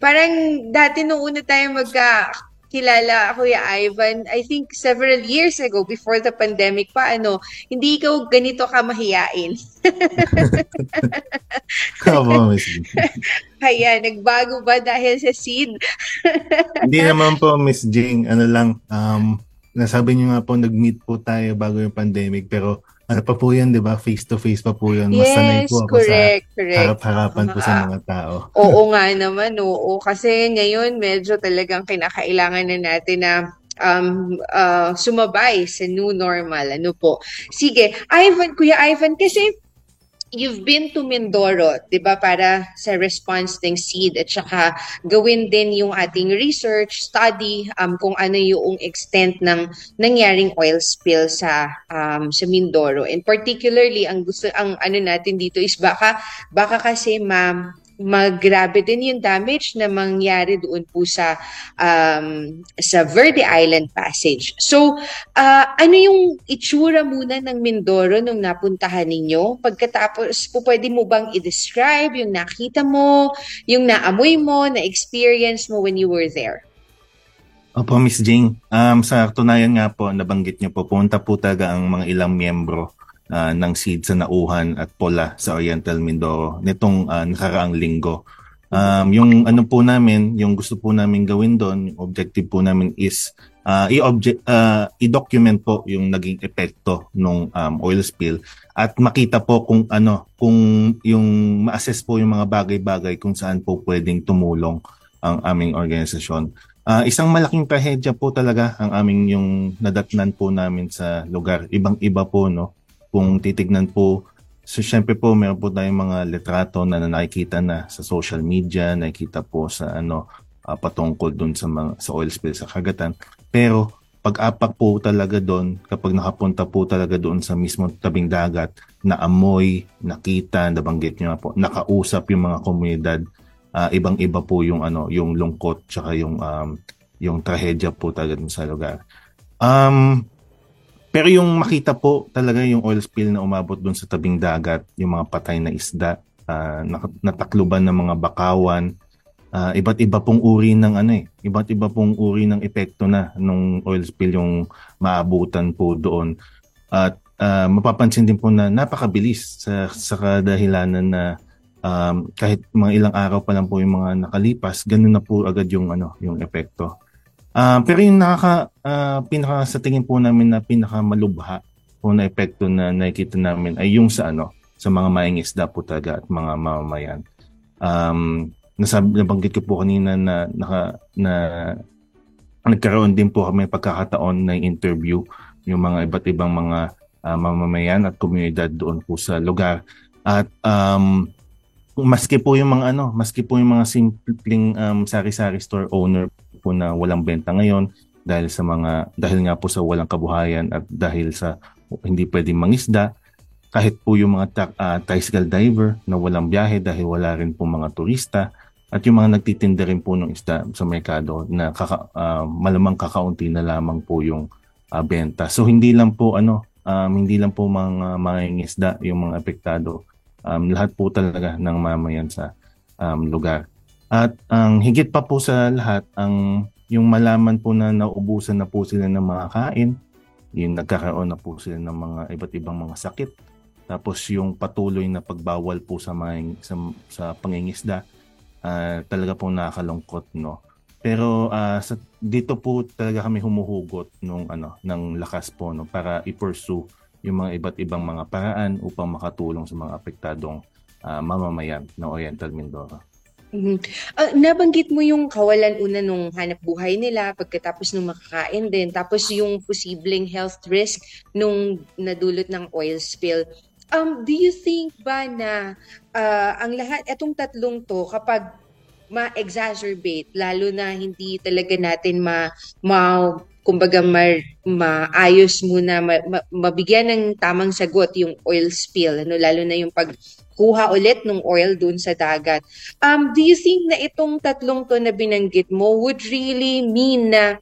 Speaker 1: Parang dati nung una tayo magka kilala Kuya Ivan, I think several years ago before the pandemic pa, ano, hindi ikaw ganito ka mahiyain.
Speaker 8: Opo, Miss Jing.
Speaker 1: Kaya, nagbago ba dahil sa seed?
Speaker 8: Hindi naman po, Miss Jing. Ano lang, um, nasabi niyo nga po, nag-meet po tayo bago yung pandemic, pero ano pa po yan, di ba? Face-to-face pa po yan. Mas sanay
Speaker 1: yes,
Speaker 8: po ako
Speaker 1: correct,
Speaker 8: sa
Speaker 1: correct.
Speaker 8: harap-harapan po sa mga tao.
Speaker 1: Oo nga naman, oo. Kasi ngayon medyo talagang kinakailangan na natin na um, uh, sumabay sa new normal. Ano po? Sige, Ivan, Kuya Ivan, kasi you've been to Mindoro, 'di ba, para sa response ng seed at saka gawin din yung ating research, study um, kung ano yung extent ng nangyaring oil spill sa um, sa Mindoro. And particularly ang gusto ang ano natin dito is baka baka kasi ma maggrabe din yung damage na mangyari doon po sa um, sa Verde Island Passage. So, ah, ano yung itsura muna ng Mindoro nung napuntahan ninyo? Pagkatapos po pwede mo bang i-describe yung nakita mo, yung naamoy mo, na-experience mo when you were there?
Speaker 8: Opo, Miss Jing. Um, sa tunayan nga po, nabanggit niyo po, pumunta po talaga ang mga ilang miyembro ah, ng SEED sa Nauhan at Pola sa Oriental Mindoro nitong ah, nakaraang linggo. Um, yung ano po namin, yung gusto po namin gawin doon, yung objective po namin is ah, i-object, ah, i-document po yung naging epekto ng um, oil spill at makita po kung ano, kung yung ma-assess po yung mga bagay-bagay kung saan po pwedeng tumulong ang aming organisasyon. Ah, isang malaking trahedya po talaga ang aming yung nadatnan po namin sa lugar. Ibang-iba po, no? Kung titignan po, so syempre po, meron po tayong mga litrato na, na nakikita na sa social media, nakikita po sa ano, ah, patungkol dun sa, mga, sa oil spill sa kagatan. Pero pag-apak po talaga doon, kapag nakapunta po talaga doon sa mismo tabing dagat, na amoy, nakita, nabanggit nyo nga po, nakausap yung mga komunidad, ah, ibang-iba po yung ano, yung lungkot tsaka yung um, yung trahedya po talaga dun sa lugar. Um, pero yung makita po talaga yung oil spill na umabot dun sa tabing dagat, yung mga patay na isda, nak- natakluban ng mga bakawan, ah, iba't iba pong uri ng ano eh, iba't iba pong uri ng epekto na nung oil spill yung maabutan po doon. At ah, mapapansin din po na napakabilis sa sa kadahilanan na um, kahit mga ilang araw pa lang po yung mga nakalipas, ganun na po agad yung ano, yung epekto. Uh, pero yung nakaka uh, pinaka sa tingin po namin na pinaka malubha po na epekto na nakikita namin ay yung sa ano sa mga maing po talaga at mga mamamayan. Um, nasabi nabanggit ko po kanina na naka na nagkaroon din po kami pagkakataon na interview yung mga iba't ibang mga uh, mamamayan at komunidad doon po sa lugar. At um, maski po yung mga ano, maski po yung mga simpleng um, sari-sari store owner po na walang benta ngayon dahil sa mga dahil nga po sa walang kabuhayan at dahil sa hindi pwedeng mangisda kahit po yung mga uh, tricycle diver na walang biyahe dahil wala rin po mga turista at yung mga nagtitinda rin po ng isda sa merkado na kaka, uh, malamang kakaunti na lamang po yung uh, benta. So hindi lang po ano um, hindi lang po mga mga isda yung mga apektado um, lahat po talaga ng mamayan sa um, lugar. At ang higit pa po sa lahat, ang yung malaman po na nauubusan na po sila ng mga kain, yung nagkakaroon na po sila ng mga iba't ibang mga sakit. Tapos yung patuloy na pagbawal po sa mga, sa, sa pangingisda, uh, talaga po nakakalungkot no. Pero uh, sa, dito po talaga kami humuhugot nung ano ng lakas po no para i-pursue yung mga iba't ibang mga paraan upang makatulong sa mga apektadong uh, mamamayan ng Oriental Mindoro.
Speaker 1: Mhm. Ah, nabanggit mo yung kawalan una nung hanap buhay nila pagkatapos nung makakain din tapos yung posibleng health risk nung nadulot ng oil spill. Um, do you think ba na ah, ang lahat etong tatlong to kapag ma-exacerbate lalo na hindi talaga natin ma, ma kumbaga ma, maayos muna ma, ma, mabigyan ng tamang sagot yung oil spill ano lalo na yung pag kuha ulit ng oil dun sa dagat. Um, do you think na itong tatlong to na binanggit mo would really mean na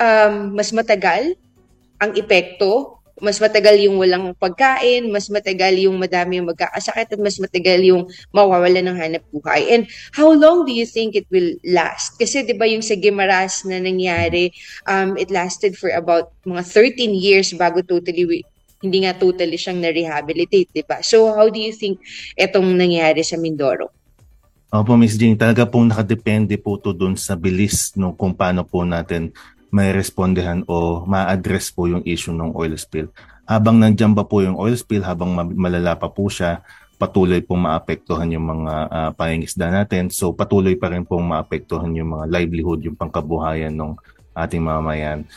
Speaker 1: um, mas matagal ang epekto? Mas matagal yung walang pagkain, mas matagal yung madami yung magkakasakit, at mas matagal yung mawawala ng hanap buhay. And how long do you think it will last? Kasi di ba yung sa Gimaras na nangyari, um, it lasted for about mga 13 years bago totally hindi nga totally siyang na-rehabilitate, di ba? So how do you think itong nangyari sa Mindoro?
Speaker 8: Opo, Ms. Jing, talaga pong nakadepende po to dun sa bilis no, kung paano po natin may respondehan o ma-address po yung issue ng oil spill. Habang nandiyan ba po yung oil spill, habang malala pa po siya, patuloy pong maapektuhan yung mga uh, pangingisda natin. So patuloy pa rin pong maapektuhan yung mga livelihood, yung pangkabuhayan ng ating mamamayan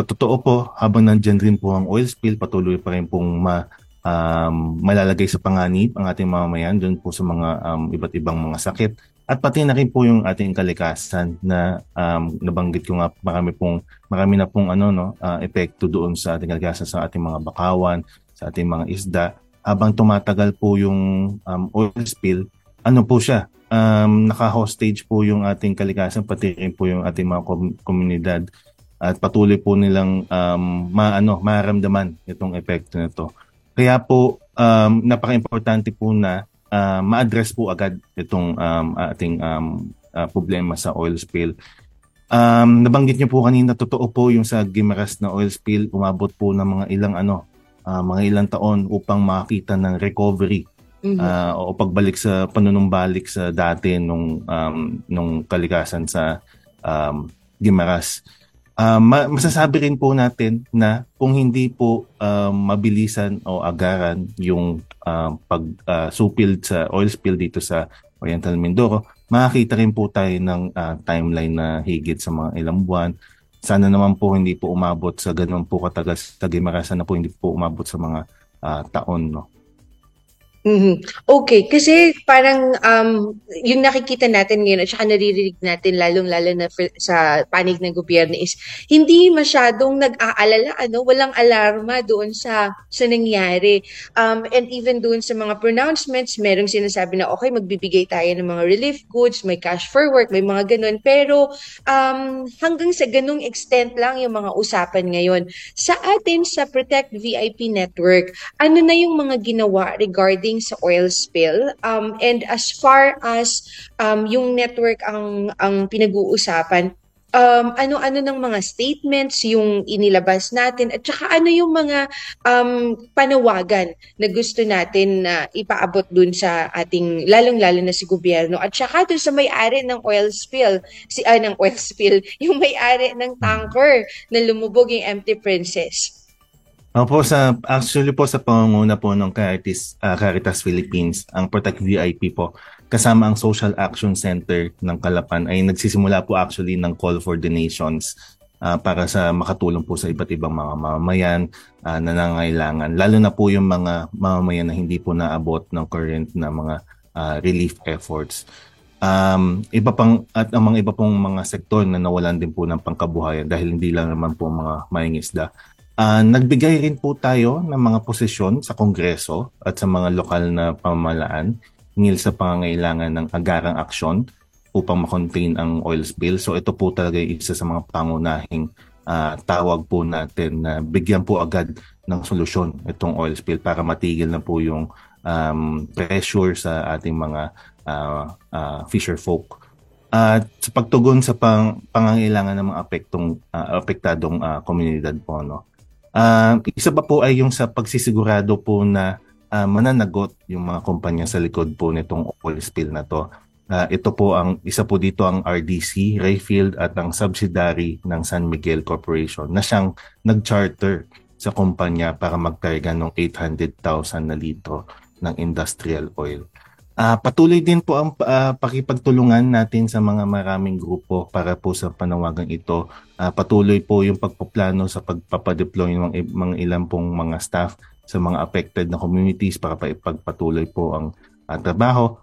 Speaker 8: totoo po, habang nandyan rin po ang oil spill, patuloy pa rin pong ma, um, malalagay sa panganib ang ating mamamayan doon po sa mga um, iba't ibang mga sakit. At pati na rin po yung ating kalikasan na um, nabanggit ko nga marami pong marami na pong ano no uh, epekto doon sa ating kalikasan sa ating mga bakawan, sa ating mga isda. Habang tumatagal po yung um, oil spill, ano po siya? Um, naka-hostage po yung ating kalikasan pati rin po yung ating mga kom- komunidad at patuloy po nilang um, maano maramdaman itong epekto nito. Kaya po um, napaka-importante po na uh, ma-address po agad itong um, ating um, uh, problema sa oil spill. Um, nabanggit niyo po kanina totoo po yung sa Gimaras na oil spill umabot po ng mga ilang ano uh, mga ilang taon upang makita ng recovery mm-hmm. uh, o pagbalik sa panunumbalik sa dati nung um, nung kalikasan sa um, Gimaras uh, masasabi rin po natin na kung hindi po uh, mabilisan o agaran yung uh, pag uh, supil sa oil spill dito sa Oriental Mindoro, makakita rin po tayo ng uh, timeline na higit sa mga ilang buwan. Sana naman po hindi po umabot sa ganun po katagal sa Gimara, sana po hindi po umabot sa mga uh, taon. No?
Speaker 1: Mhm. Okay, kasi parang um, yung nakikita natin ngayon at saka naririnig natin lalong-lalo na sa panig ng gobyerno is hindi masyadong nag-aalala, ano, walang alarma doon sa sa nangyari. Um, and even doon sa mga pronouncements, merong sinasabi na okay, magbibigay tayo ng mga relief goods, may cash for work, may mga ganun. Pero um, hanggang sa ganung extent lang yung mga usapan ngayon. Sa atin sa Protect VIP Network, ano na yung mga ginawa regarding regarding sa oil spill. Um, and as far as um, yung network ang, ang pinag-uusapan, um, ano-ano ng mga statements yung inilabas natin at saka ano yung mga um, panawagan na gusto natin na ipaabot dun sa ating lalong-lalo na si gobyerno at saka dun sa may-ari ng oil spill, si ah, ng oil spill, yung may-ari ng tanker na lumubog yung Empty Princess.
Speaker 8: Opo, sa, actually po sa pangunguna po ng Caritas, uh, Caritas Philippines, ang Protect VIP po, kasama ang Social Action Center ng Kalapan ay nagsisimula po actually ng call for donations uh, para sa makatulong po sa iba't ibang mga mamamayan uh, na nangangailangan. Lalo na po yung mga mamamayan na hindi po naabot ng current na mga uh, relief efforts. Um, iba pang at ang mga iba pong mga sektor na nawalan din po ng pangkabuhayan dahil hindi lang naman po mga mayangisda Uh, nagbigay rin po tayo ng mga posisyon sa Kongreso at sa mga lokal na pamalaan ngil sa pangangailangan ng agarang aksyon upang makontain ang oil spill. So ito po talaga isa sa mga pangunahing uh, tawag po natin na bigyan po agad ng solusyon itong oil spill para matigil na po yung um, pressure sa ating mga uh, uh, fisher folk. At sa pagtugon sa pang, pangangailangan ng mga apektong uh, apektadong uh, komunidad po no Uh, isa pa po ay yung sa pagsisigurado po na uh, mananagot yung mga kumpanya sa likod po nitong oil spill na to. Uh, ito po ang isa po dito ang RDC, Rayfield at ang subsidiary ng San Miguel Corporation na siyang nag-charter sa kumpanya para magkarga ng 800,000 na litro ng industrial oil. Uh, patuloy din po ang uh, pakipagtulungan natin sa mga maraming grupo para po sa panawagang ito. Uh, patuloy po yung pagpaplano sa pagpapadeploy ng mga, mga ilang pong mga staff sa mga affected na communities para ipagpatuloy po ang uh, trabaho.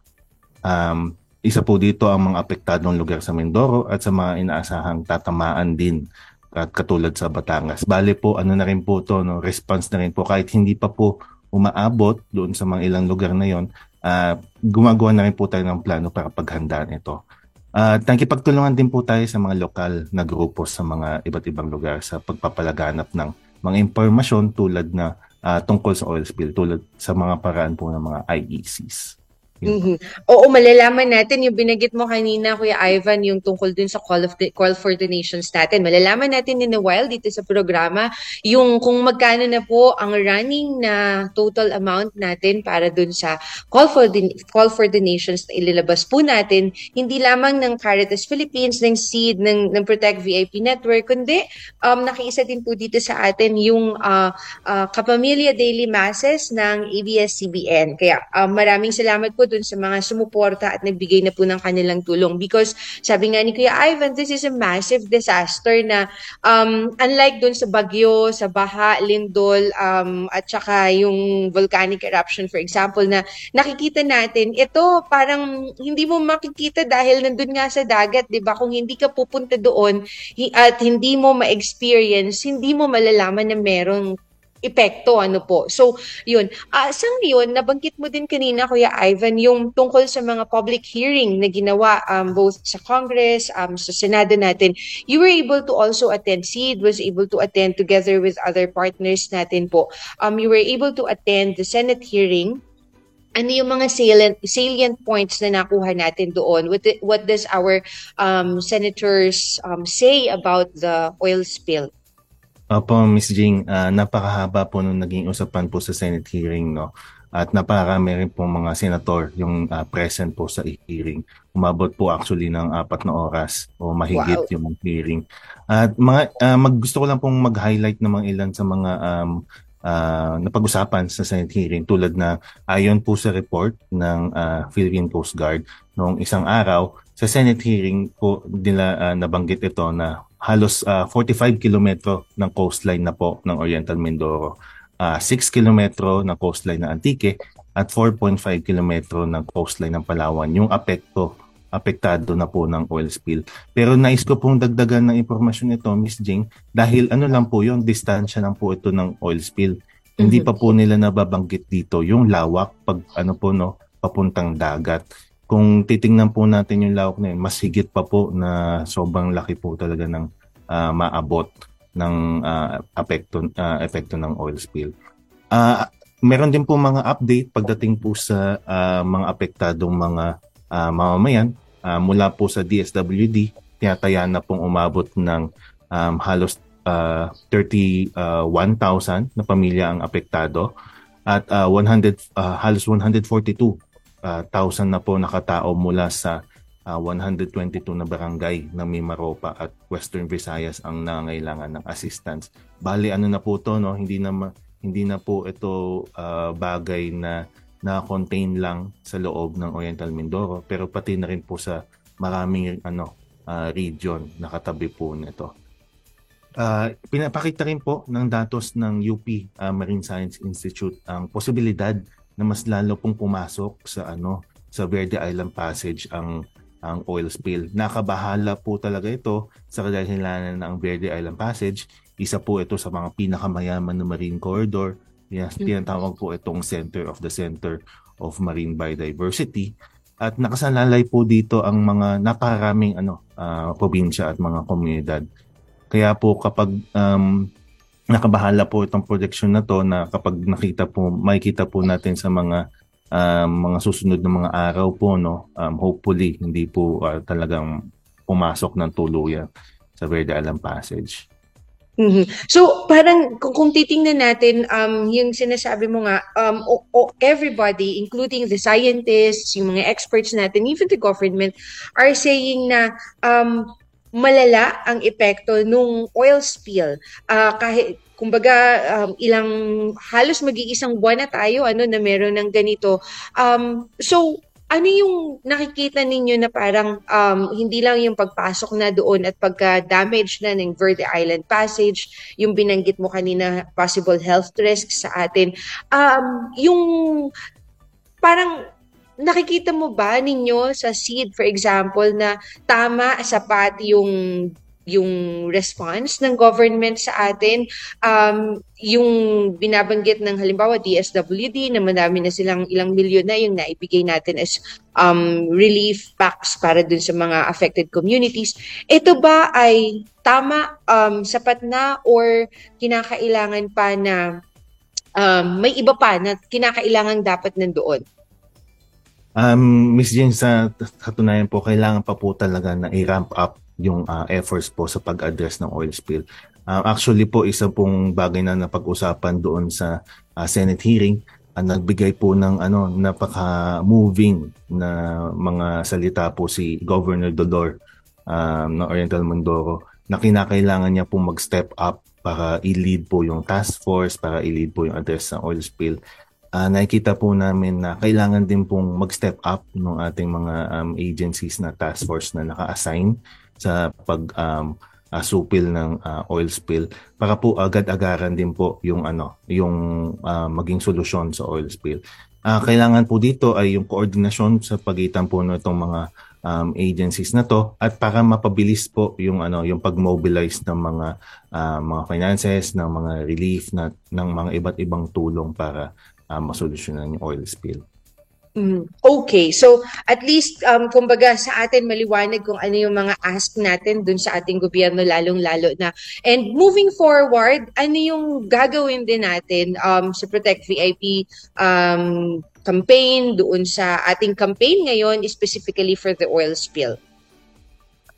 Speaker 8: Um, isa po dito ang mga apektadong lugar sa Mindoro at sa mga inaasahang tatamaan din at katulad sa Batangas. Bale po, ano na rin po to, no, response na rin po kahit hindi pa po umaabot doon sa mga ilang lugar na yon uh, gumagawa na rin po tayo ng plano para paghandaan ito. At uh, nakikipagtulungan din po tayo sa mga lokal na grupo sa mga iba't ibang lugar sa pagpapalaganap ng mga impormasyon tulad na uh, tungkol sa oil spill, tulad sa mga paraan po ng mga IECs.
Speaker 1: Mm-hmm. Oo, malalaman natin yung binagit mo kanina, Kuya Ivan, yung tungkol dun sa call, of the, call for donations natin. Malalaman natin in a while dito sa programa yung kung magkano na po ang running na total amount natin para dun sa call for, the, call for donations na ilalabas po natin, hindi lamang ng Caritas Philippines, ng SEED, ng, ng Protect VIP Network, kundi um, nakiisa din po dito sa atin yung uh, uh, Kapamilya Daily Masses ng ABS-CBN. Kaya um, maraming salamat po dun sa mga sumuporta at nagbigay na po ng kanilang tulong because sabi nga ni Kuya Ivan, this is a massive disaster na um, unlike dun sa bagyo, sa baha, lindol, um, at saka yung volcanic eruption for example na nakikita natin, ito parang hindi mo makikita dahil nandun nga sa dagat, di ba? Kung hindi ka pupunta doon at hindi mo ma-experience, hindi mo malalaman na merong epekto ano po. So, yun. Uh, sa ngayon, nabanggit mo din kanina, Kuya Ivan, yung tungkol sa mga public hearing na ginawa um, both sa Congress, um, sa Senado natin. You were able to also attend, SEED was able to attend together with other partners natin po. Um, you were able to attend the Senate hearing ano yung mga salient salient points na nakuha natin doon? What what does our um, senators um, say about the oil spill?
Speaker 8: Opo, Ms. Jing, uh, napakahaba po nung naging usapan po sa Senate hearing, no? At napakarami rin po mga senator yung uh, present po sa hearing. Umabot po actually ng apat na oras o mahigit wow. yung hearing. At mga uh, mag, gusto ko lang pong mag-highlight ng mga ilan sa mga um, uh, napag-usapan sa Senate hearing tulad na ayon po sa report ng uh, Philippine Coast Guard noong isang araw sa Senate hearing po nila uh, nabanggit ito na halos uh, 45 kilometro ng coastline na po ng Oriental Mindoro. Uh, 6 kilometro ng coastline ng Antique at 4.5 kilometro ng coastline ng Palawan. Yung apekto, apektado na po ng oil spill. Pero nais ko pong dagdagan ng impormasyon ito, Miss Jing, dahil ano lang po yung distansya lang po ito ng oil spill. Mm-hmm. Hindi pa po nila nababanggit dito yung lawak pag ano po no, papuntang dagat kung titingnan po natin yung lawak na yun, mas higit pa po na sobrang laki po talaga ng uh, maabot ng uh, apekto, uh, epekto ng oil spill. Uh, meron din po mga update pagdating po sa uh, mga apektadong mga uh, mamamayan uh, mula po sa DSWD tiyataya na pong umabot ng um, halos uh, 31,000 na pamilya ang apektado at uh, 100 uh, halos 142,000 uh, na po nakatao mula sa uh, 122 na barangay ng Mimaropa at Western Visayas ang nangailangan ng assistance. Bali ano na po to no, hindi na hindi na po ito uh, bagay na na-contain lang sa loob ng Oriental Mindoro pero pati na rin po sa maraming ano uh, region na katabi po nito. Uh, pinapakita rin po ng datos ng UP uh, Marine Science Institute ang posibilidad na mas lalo pong pumasok sa ano sa Verde Island Passage ang ang oil spill. Nakabahala po talaga ito sa kadahilanan ng Verde Island Passage. Isa po ito sa mga pinakamayaman na marine corridor Yes, mm. tinatawag po itong Center of the Center of Marine Biodiversity. At nakasalalay po dito ang mga napakaraming ano, uh, probinsya at mga komunidad. Kaya po kapag um, nakabahala po itong projection na to na kapag nakita po, makikita po natin sa mga um, mga susunod na mga araw po, no, um, hopefully hindi po uh, talagang pumasok ng tuluyan sa Verde Island Passage.
Speaker 1: Mhm. So, parang kung, kung titingnan natin, um, yung sinasabi mo nga, um, o, o, everybody, including the scientists, yung mga experts natin, even the government, are saying na um, malala ang epekto nung oil spill. Uh, kahit kumbaga um, ilang halos mag-iisang buwan na tayo ano na meron ng ganito. Um, so ano yung nakikita ninyo na parang um, hindi lang yung pagpasok na doon at pagka-damage na ng Verde Island Passage, yung binanggit mo kanina, possible health risks sa atin. Um, yung parang nakikita mo ba ninyo sa seed, for example, na tama, sapat yung yung response ng government sa atin, um, yung binabanggit ng halimbawa DSWD na madami na silang ilang milyon na yung naibigay natin as um, relief packs para dun sa mga affected communities. Ito ba ay tama, um, sapat na or kinakailangan pa na um, may iba pa na kinakailangan dapat nandoon?
Speaker 8: Um, Miss Jane, sa katunayan po, kailangan pa po talaga na i-ramp up yung uh, efforts po sa pag-address ng oil spill. Uh, actually po, isa pong bagay na napag-usapan doon sa uh, Senate hearing, uh, nagbigay po ng ano, napaka-moving na mga salita po si Governor Dodor um, ng Oriental Mindoro na kinakailangan niya po mag-step up para i-lead po yung task force, para i-lead po yung address ng oil spill. Uh, nakikita po namin na kailangan din pong mag-step up ng ating mga um, agencies na task force na naka-assign sa pag um, uh, supil ng uh, oil spill para po agad-agaran din po yung ano yung uh, maging solusyon sa oil spill. Uh, kailangan po dito ay yung koordinasyon sa pagitan po ng itong mga um, agencies na to at para mapabilis po yung ano yung pag-mobilize ng mga uh, mga finances ng mga relief na ng mga iba't ibang tulong para uh, masolusyonan yung oil spill.
Speaker 1: Mm, okay. So, at least, um, kumbaga, sa atin maliwanag kung ano yung mga ask natin dun sa ating gobyerno, lalong-lalo na. And moving forward, ano yung gagawin din natin um, sa Protect VIP um, campaign, doon sa ating campaign ngayon, specifically for the oil spill?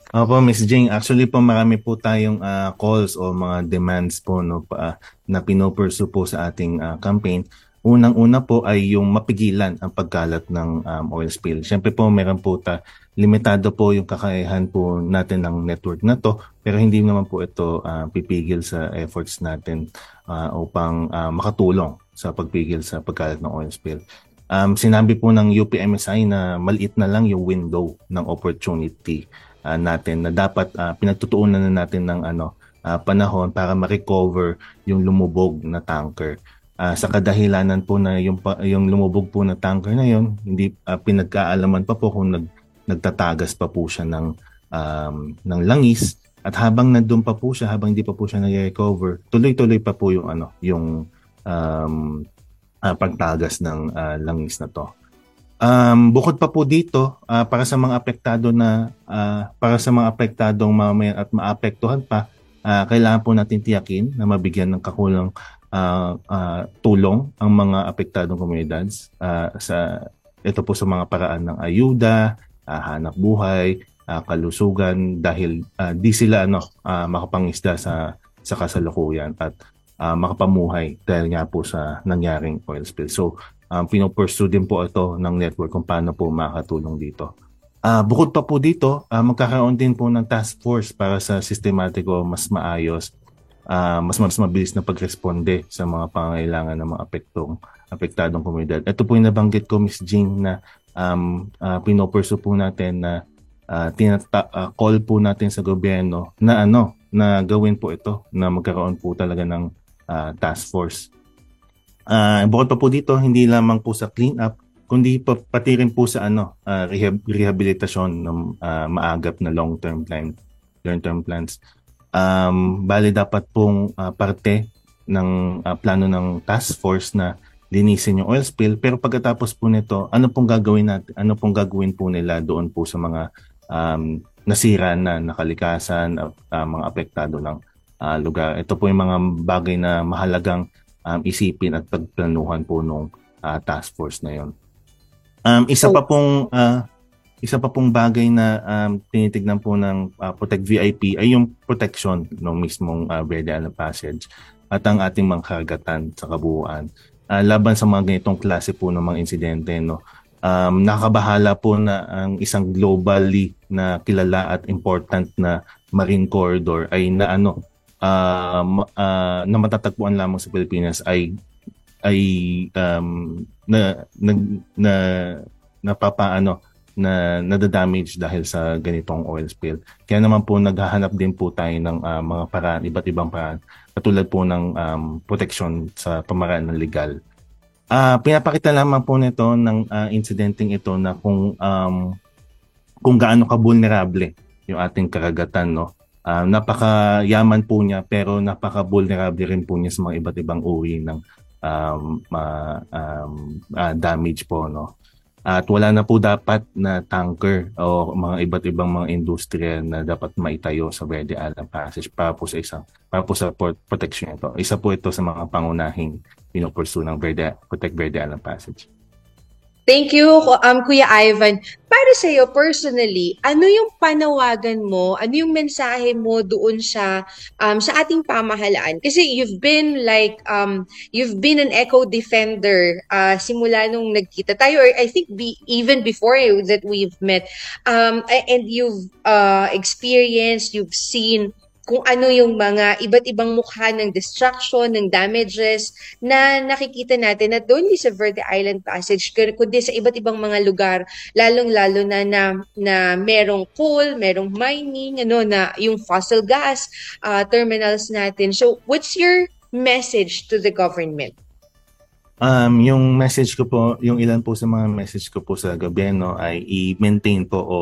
Speaker 8: Opo, Ms. Jing. Actually po marami po tayong uh, calls o mga demands po no, pa, na pinopursue po sa ating uh, campaign. Unang-una po ay yung mapigilan ang pagkalat ng um, oil spill. Siyempre po meron po ta limitado po yung kakayahan po natin ng network na to pero hindi naman po ito uh, pipigil sa efforts natin uh, upang uh, makatulong sa pagpigil sa pagkalat ng oil spill. Um, sinabi po ng UPMSI na maliit na lang yung window ng opportunity uh, natin na dapat uh, pinagtutuunan na natin ng ano uh, panahon para ma-recover yung lumubog na tanker uh, sa kadahilanan po na yung yung lumubog po na tanker na yon hindi uh, pinagkaalaman pa po kung nag nagtatagas pa po siya ng um, ng langis. At habang nandoon pa po siya habang hindi pa po siya nag-recover tuloy-tuloy pa po yung ano yung um, uh, pagtagas ng uh, langis na to. Um, bukod pa po dito, uh, para sa mga apektado na uh, para sa mga apektadong mamayan at maapektuhan pa, uh, kailangan po natin tiyakin na mabigyan ng kakulang uh, uh, tulong ang mga apektadong komunidad uh, sa ito po sa mga paraan ng ayuda, uh, hanap buhay, uh, kalusugan dahil uh, di sila ano uh, makapangisda sa sa kasalukuyan at uh, makapamuhay dahil nga po sa nangyaring oil spill. So, um, pinopursue din po ito ng network kung paano po makatulong dito. Uh, bukod pa po dito, uh, magkakaroon din po ng task force para sa sistematiko mas maayos, uh, mas mas mabilis na pagresponde sa mga pangangailangan ng mga apektong apektadong komunidad. Ito po yung nabanggit ko, Ms. Jing, na um, uh, pinopursue po natin na uh, tinata- uh, call po natin sa gobyerno na ano na gawin po ito na magkaroon po talaga ng uh, task force. Uh, bukod pa po dito, hindi lamang po sa clean up, kundi pa, pati rin po sa ano, uh, rehab, rehabilitasyon ng uh, maagap na long-term plan, long-term plans. Um, bali dapat pong uh, parte ng uh, plano ng task force na linisin yung oil spill pero pagkatapos po nito ano pong gagawin natin ano pong gagawin po nila doon po sa mga um, nasira na nakalikasan uh, uh, mga apektado ng uh, lugar. Ito po yung mga bagay na mahalagang um, isipin at pagplanuhan po nung uh, task force na yon. Um, isa pa pong uh, isa pa pong bagay na um, tinitignan po ng uh, Protect VIP ay yung protection ng mismong uh, Verde Island Passage at ang ating mga karagatan sa kabuuan. Uh, laban sa mga ganitong klase po ng mga insidente, no? um, nakabahala po na ang isang globally na kilala at important na marine corridor ay na ano uh, uh, na matatagpuan lamang sa Pilipinas ay ay um, na na, na napapaano na nadadamage dahil sa ganitong oil spill. Kaya naman po naghahanap din po tayo ng uh, mga paraan, iba't ibang paraan, katulad po ng um, protection sa pamaraan ng legal. Uh, pinapakita lamang po nito ng uh, incidenting ito na kung um, kung gaano ka vulnerable yung ating karagatan no uh, napakayaman po niya pero napaka-vulnerable rin po niya sa mga iba't ibang uri ng um, uh, um, uh, damage po no. At wala na po dapat na tanker o mga iba't ibang mga industriya na dapat maitayo sa Verde Island Passage para po sa isang para po sa protection ito. Isa po ito sa mga pangunahing pinupursu ng Verde, Protect Verde Island Passage.
Speaker 1: Thank you, um, Kuya Ivan. Para sa iyo personally, ano yung panawagan mo, ano yung mensahe mo doon sa um, sa ating pamahalaan? Kasi you've been like um, you've been an eco defender uh, simula nung nagkita tayo or I think be, even before that we've met. Um, and you've uh, experienced, you've seen kung ano yung mga iba't ibang mukha ng destruction, ng damages na nakikita natin not only sa Verde Island Passage kundi sa iba't ibang mga lugar, lalong-lalo na na, na merong coal, merong mining, ano na yung fossil gas uh, terminals natin. So what's your message to the government?
Speaker 8: Um, yung message ko po, yung ilan po sa mga message ko po sa gobyerno ay i-maintain po o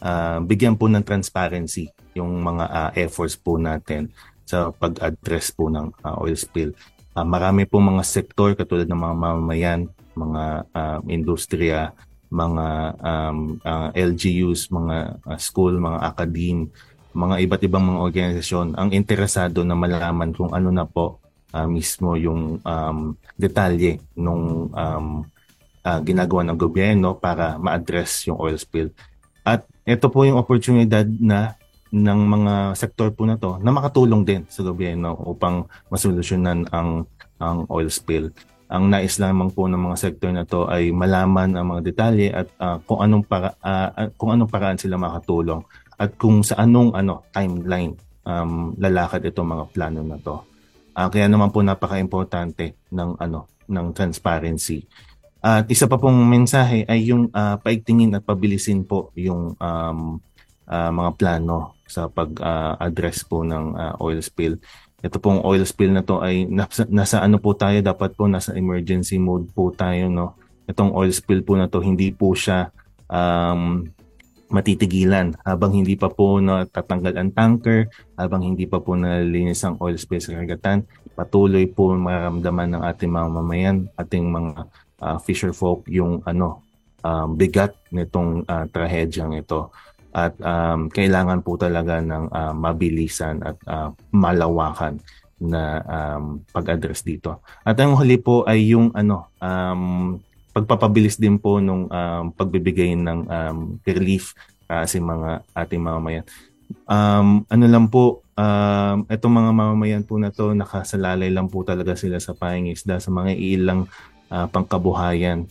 Speaker 8: uh, bigyan po ng transparency yung mga uh, efforts po natin sa pag-address po ng uh, oil spill. Uh, marami po mga sektor katulad ng mga mamamayan, mga uh, industriya, mga um, uh, LGUs, mga uh, school, mga academe, mga iba't ibang mga organisasyon ang interesado na malaman kung ano na po uh, mismo yung um, detalye nung um, uh, ginagawa ng gobyerno para ma-address yung oil spill. At ito po yung oportunidad na ng mga sektor po na to na makatulong din sa gobyerno upang masolusyonan ang ang oil spill. Ang nais lamang po ng mga sektor na to ay malaman ang mga detalye at uh, kung anong para uh, kung anong paraan sila makatulong at kung sa anong ano timeline um, lalakad itong mga plano na to. Uh, kaya naman po napaka-importante ng ano ng transparency. At isa pa pong mensahe ay yung uh, paigtingin at pabilisin po yung um, uh, mga plano sa pag-address uh, po ng uh, oil spill. Ito pong oil spill na to ay nasa, nasa ano po tayo, dapat po nasa emergency mode po tayo. No? Itong oil spill po na to, hindi po siya um, matitigilan habang hindi pa po natatanggal ang tanker, habang hindi pa po nalilinis ang oil spill sa karagatan, patuloy po maramdaman ng ating mga mamayan, ating mga uh, fisher folk yung ano um, bigat nitong uh, trahedyang ito at um, kailangan po talaga ng uh, mabilisan at uh, malawakan na um, pag-address dito. At ang huli po ay yung ano um, pagpapabilis din po nung um, pagbibigay ng um, relief uh, si mga ating mamamayan. Um, ano lang po, um, itong mga mamamayan po na to, nakasalalay lang po talaga sila sa pangingisda sa mga ilang uh, pangkabuhayan.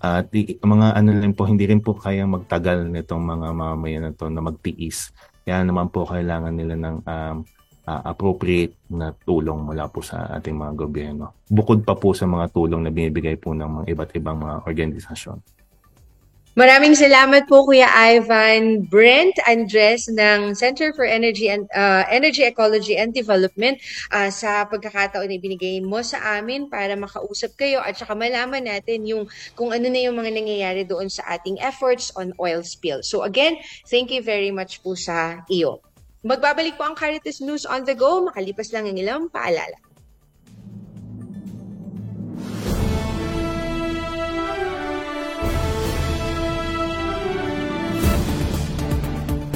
Speaker 8: At uh, mga ano lang po, hindi rin po kaya magtagal nitong mga mamamayan na to na magtiis. Kaya naman po kailangan nila ng um, uh, appropriate na tulong mula po sa ating mga gobyerno. Bukod pa po sa mga tulong na binibigay po ng mga iba't ibang mga organisasyon.
Speaker 1: Maraming salamat po Kuya Ivan Brent Andres ng Center for Energy and uh, Energy Ecology and Development uh, sa pagkakataon na ibinigay mo sa amin para makausap kayo at saka malaman natin yung kung ano na yung mga nangyayari doon sa ating efforts on oil spill. So again, thank you very much po sa iyo. Magbabalik po ang Caritas News on the go makalipas lang ang ilang paalala.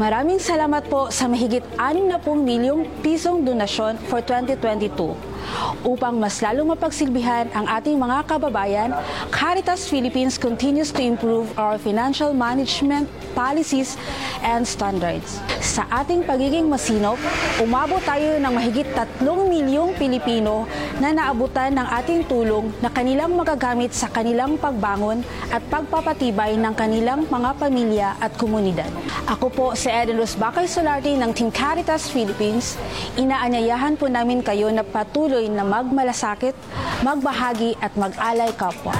Speaker 9: Maraming salamat po sa mahigit 60 milyong pisong donasyon for 2022. Upang mas lalong mapagsilbihan ang ating mga kababayan, Caritas Philippines continues to improve our financial management policies and standards. Sa ating pagiging masinop, umabot tayo ng mahigit 3 milyong Pilipino na naabutan ng ating tulong na kanilang magagamit sa kanilang pagbangon at pagpapatibay ng kanilang mga pamilya at komunidad. Ako po si Eden Bakay Solarte ng Team Caritas Philippines. Inaanyayahan po namin kayo na patuloy na magmalasakit, magbahagi at mag-alay kapwa.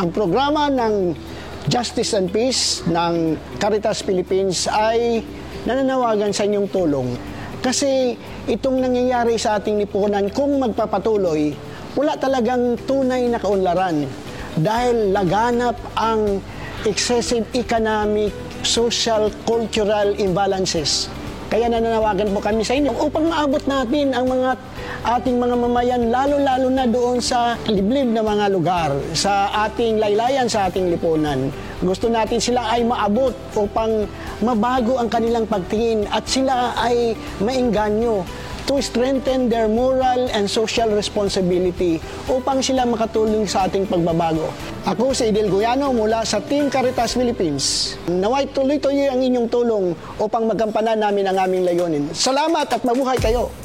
Speaker 10: Ang programa ng Justice and Peace ng Caritas Philippines ay nananawagan sa inyong tulong. Kasi itong nangyayari sa ating lipunan, kung magpapatuloy, wala talagang tunay na kaunlaran dahil laganap ang excessive economic, social, cultural imbalances. Kaya nananawagan po kami sa inyo upang maabot natin ang mga ating mga mamayan, lalo-lalo na doon sa liblib na mga lugar, sa ating laylayan, sa ating lipunan. Gusto natin sila ay maabot upang mabago ang kanilang pagtingin at sila ay maingganyo to strengthen their moral and social responsibility upang sila makatulong sa ating pagbabago. Ako si Idil Guyano mula sa Team Caritas Philippines. Naway tuloy-tuloy ang inyong tulong upang magampanan namin ang aming layunin. Salamat at mabuhay kayo!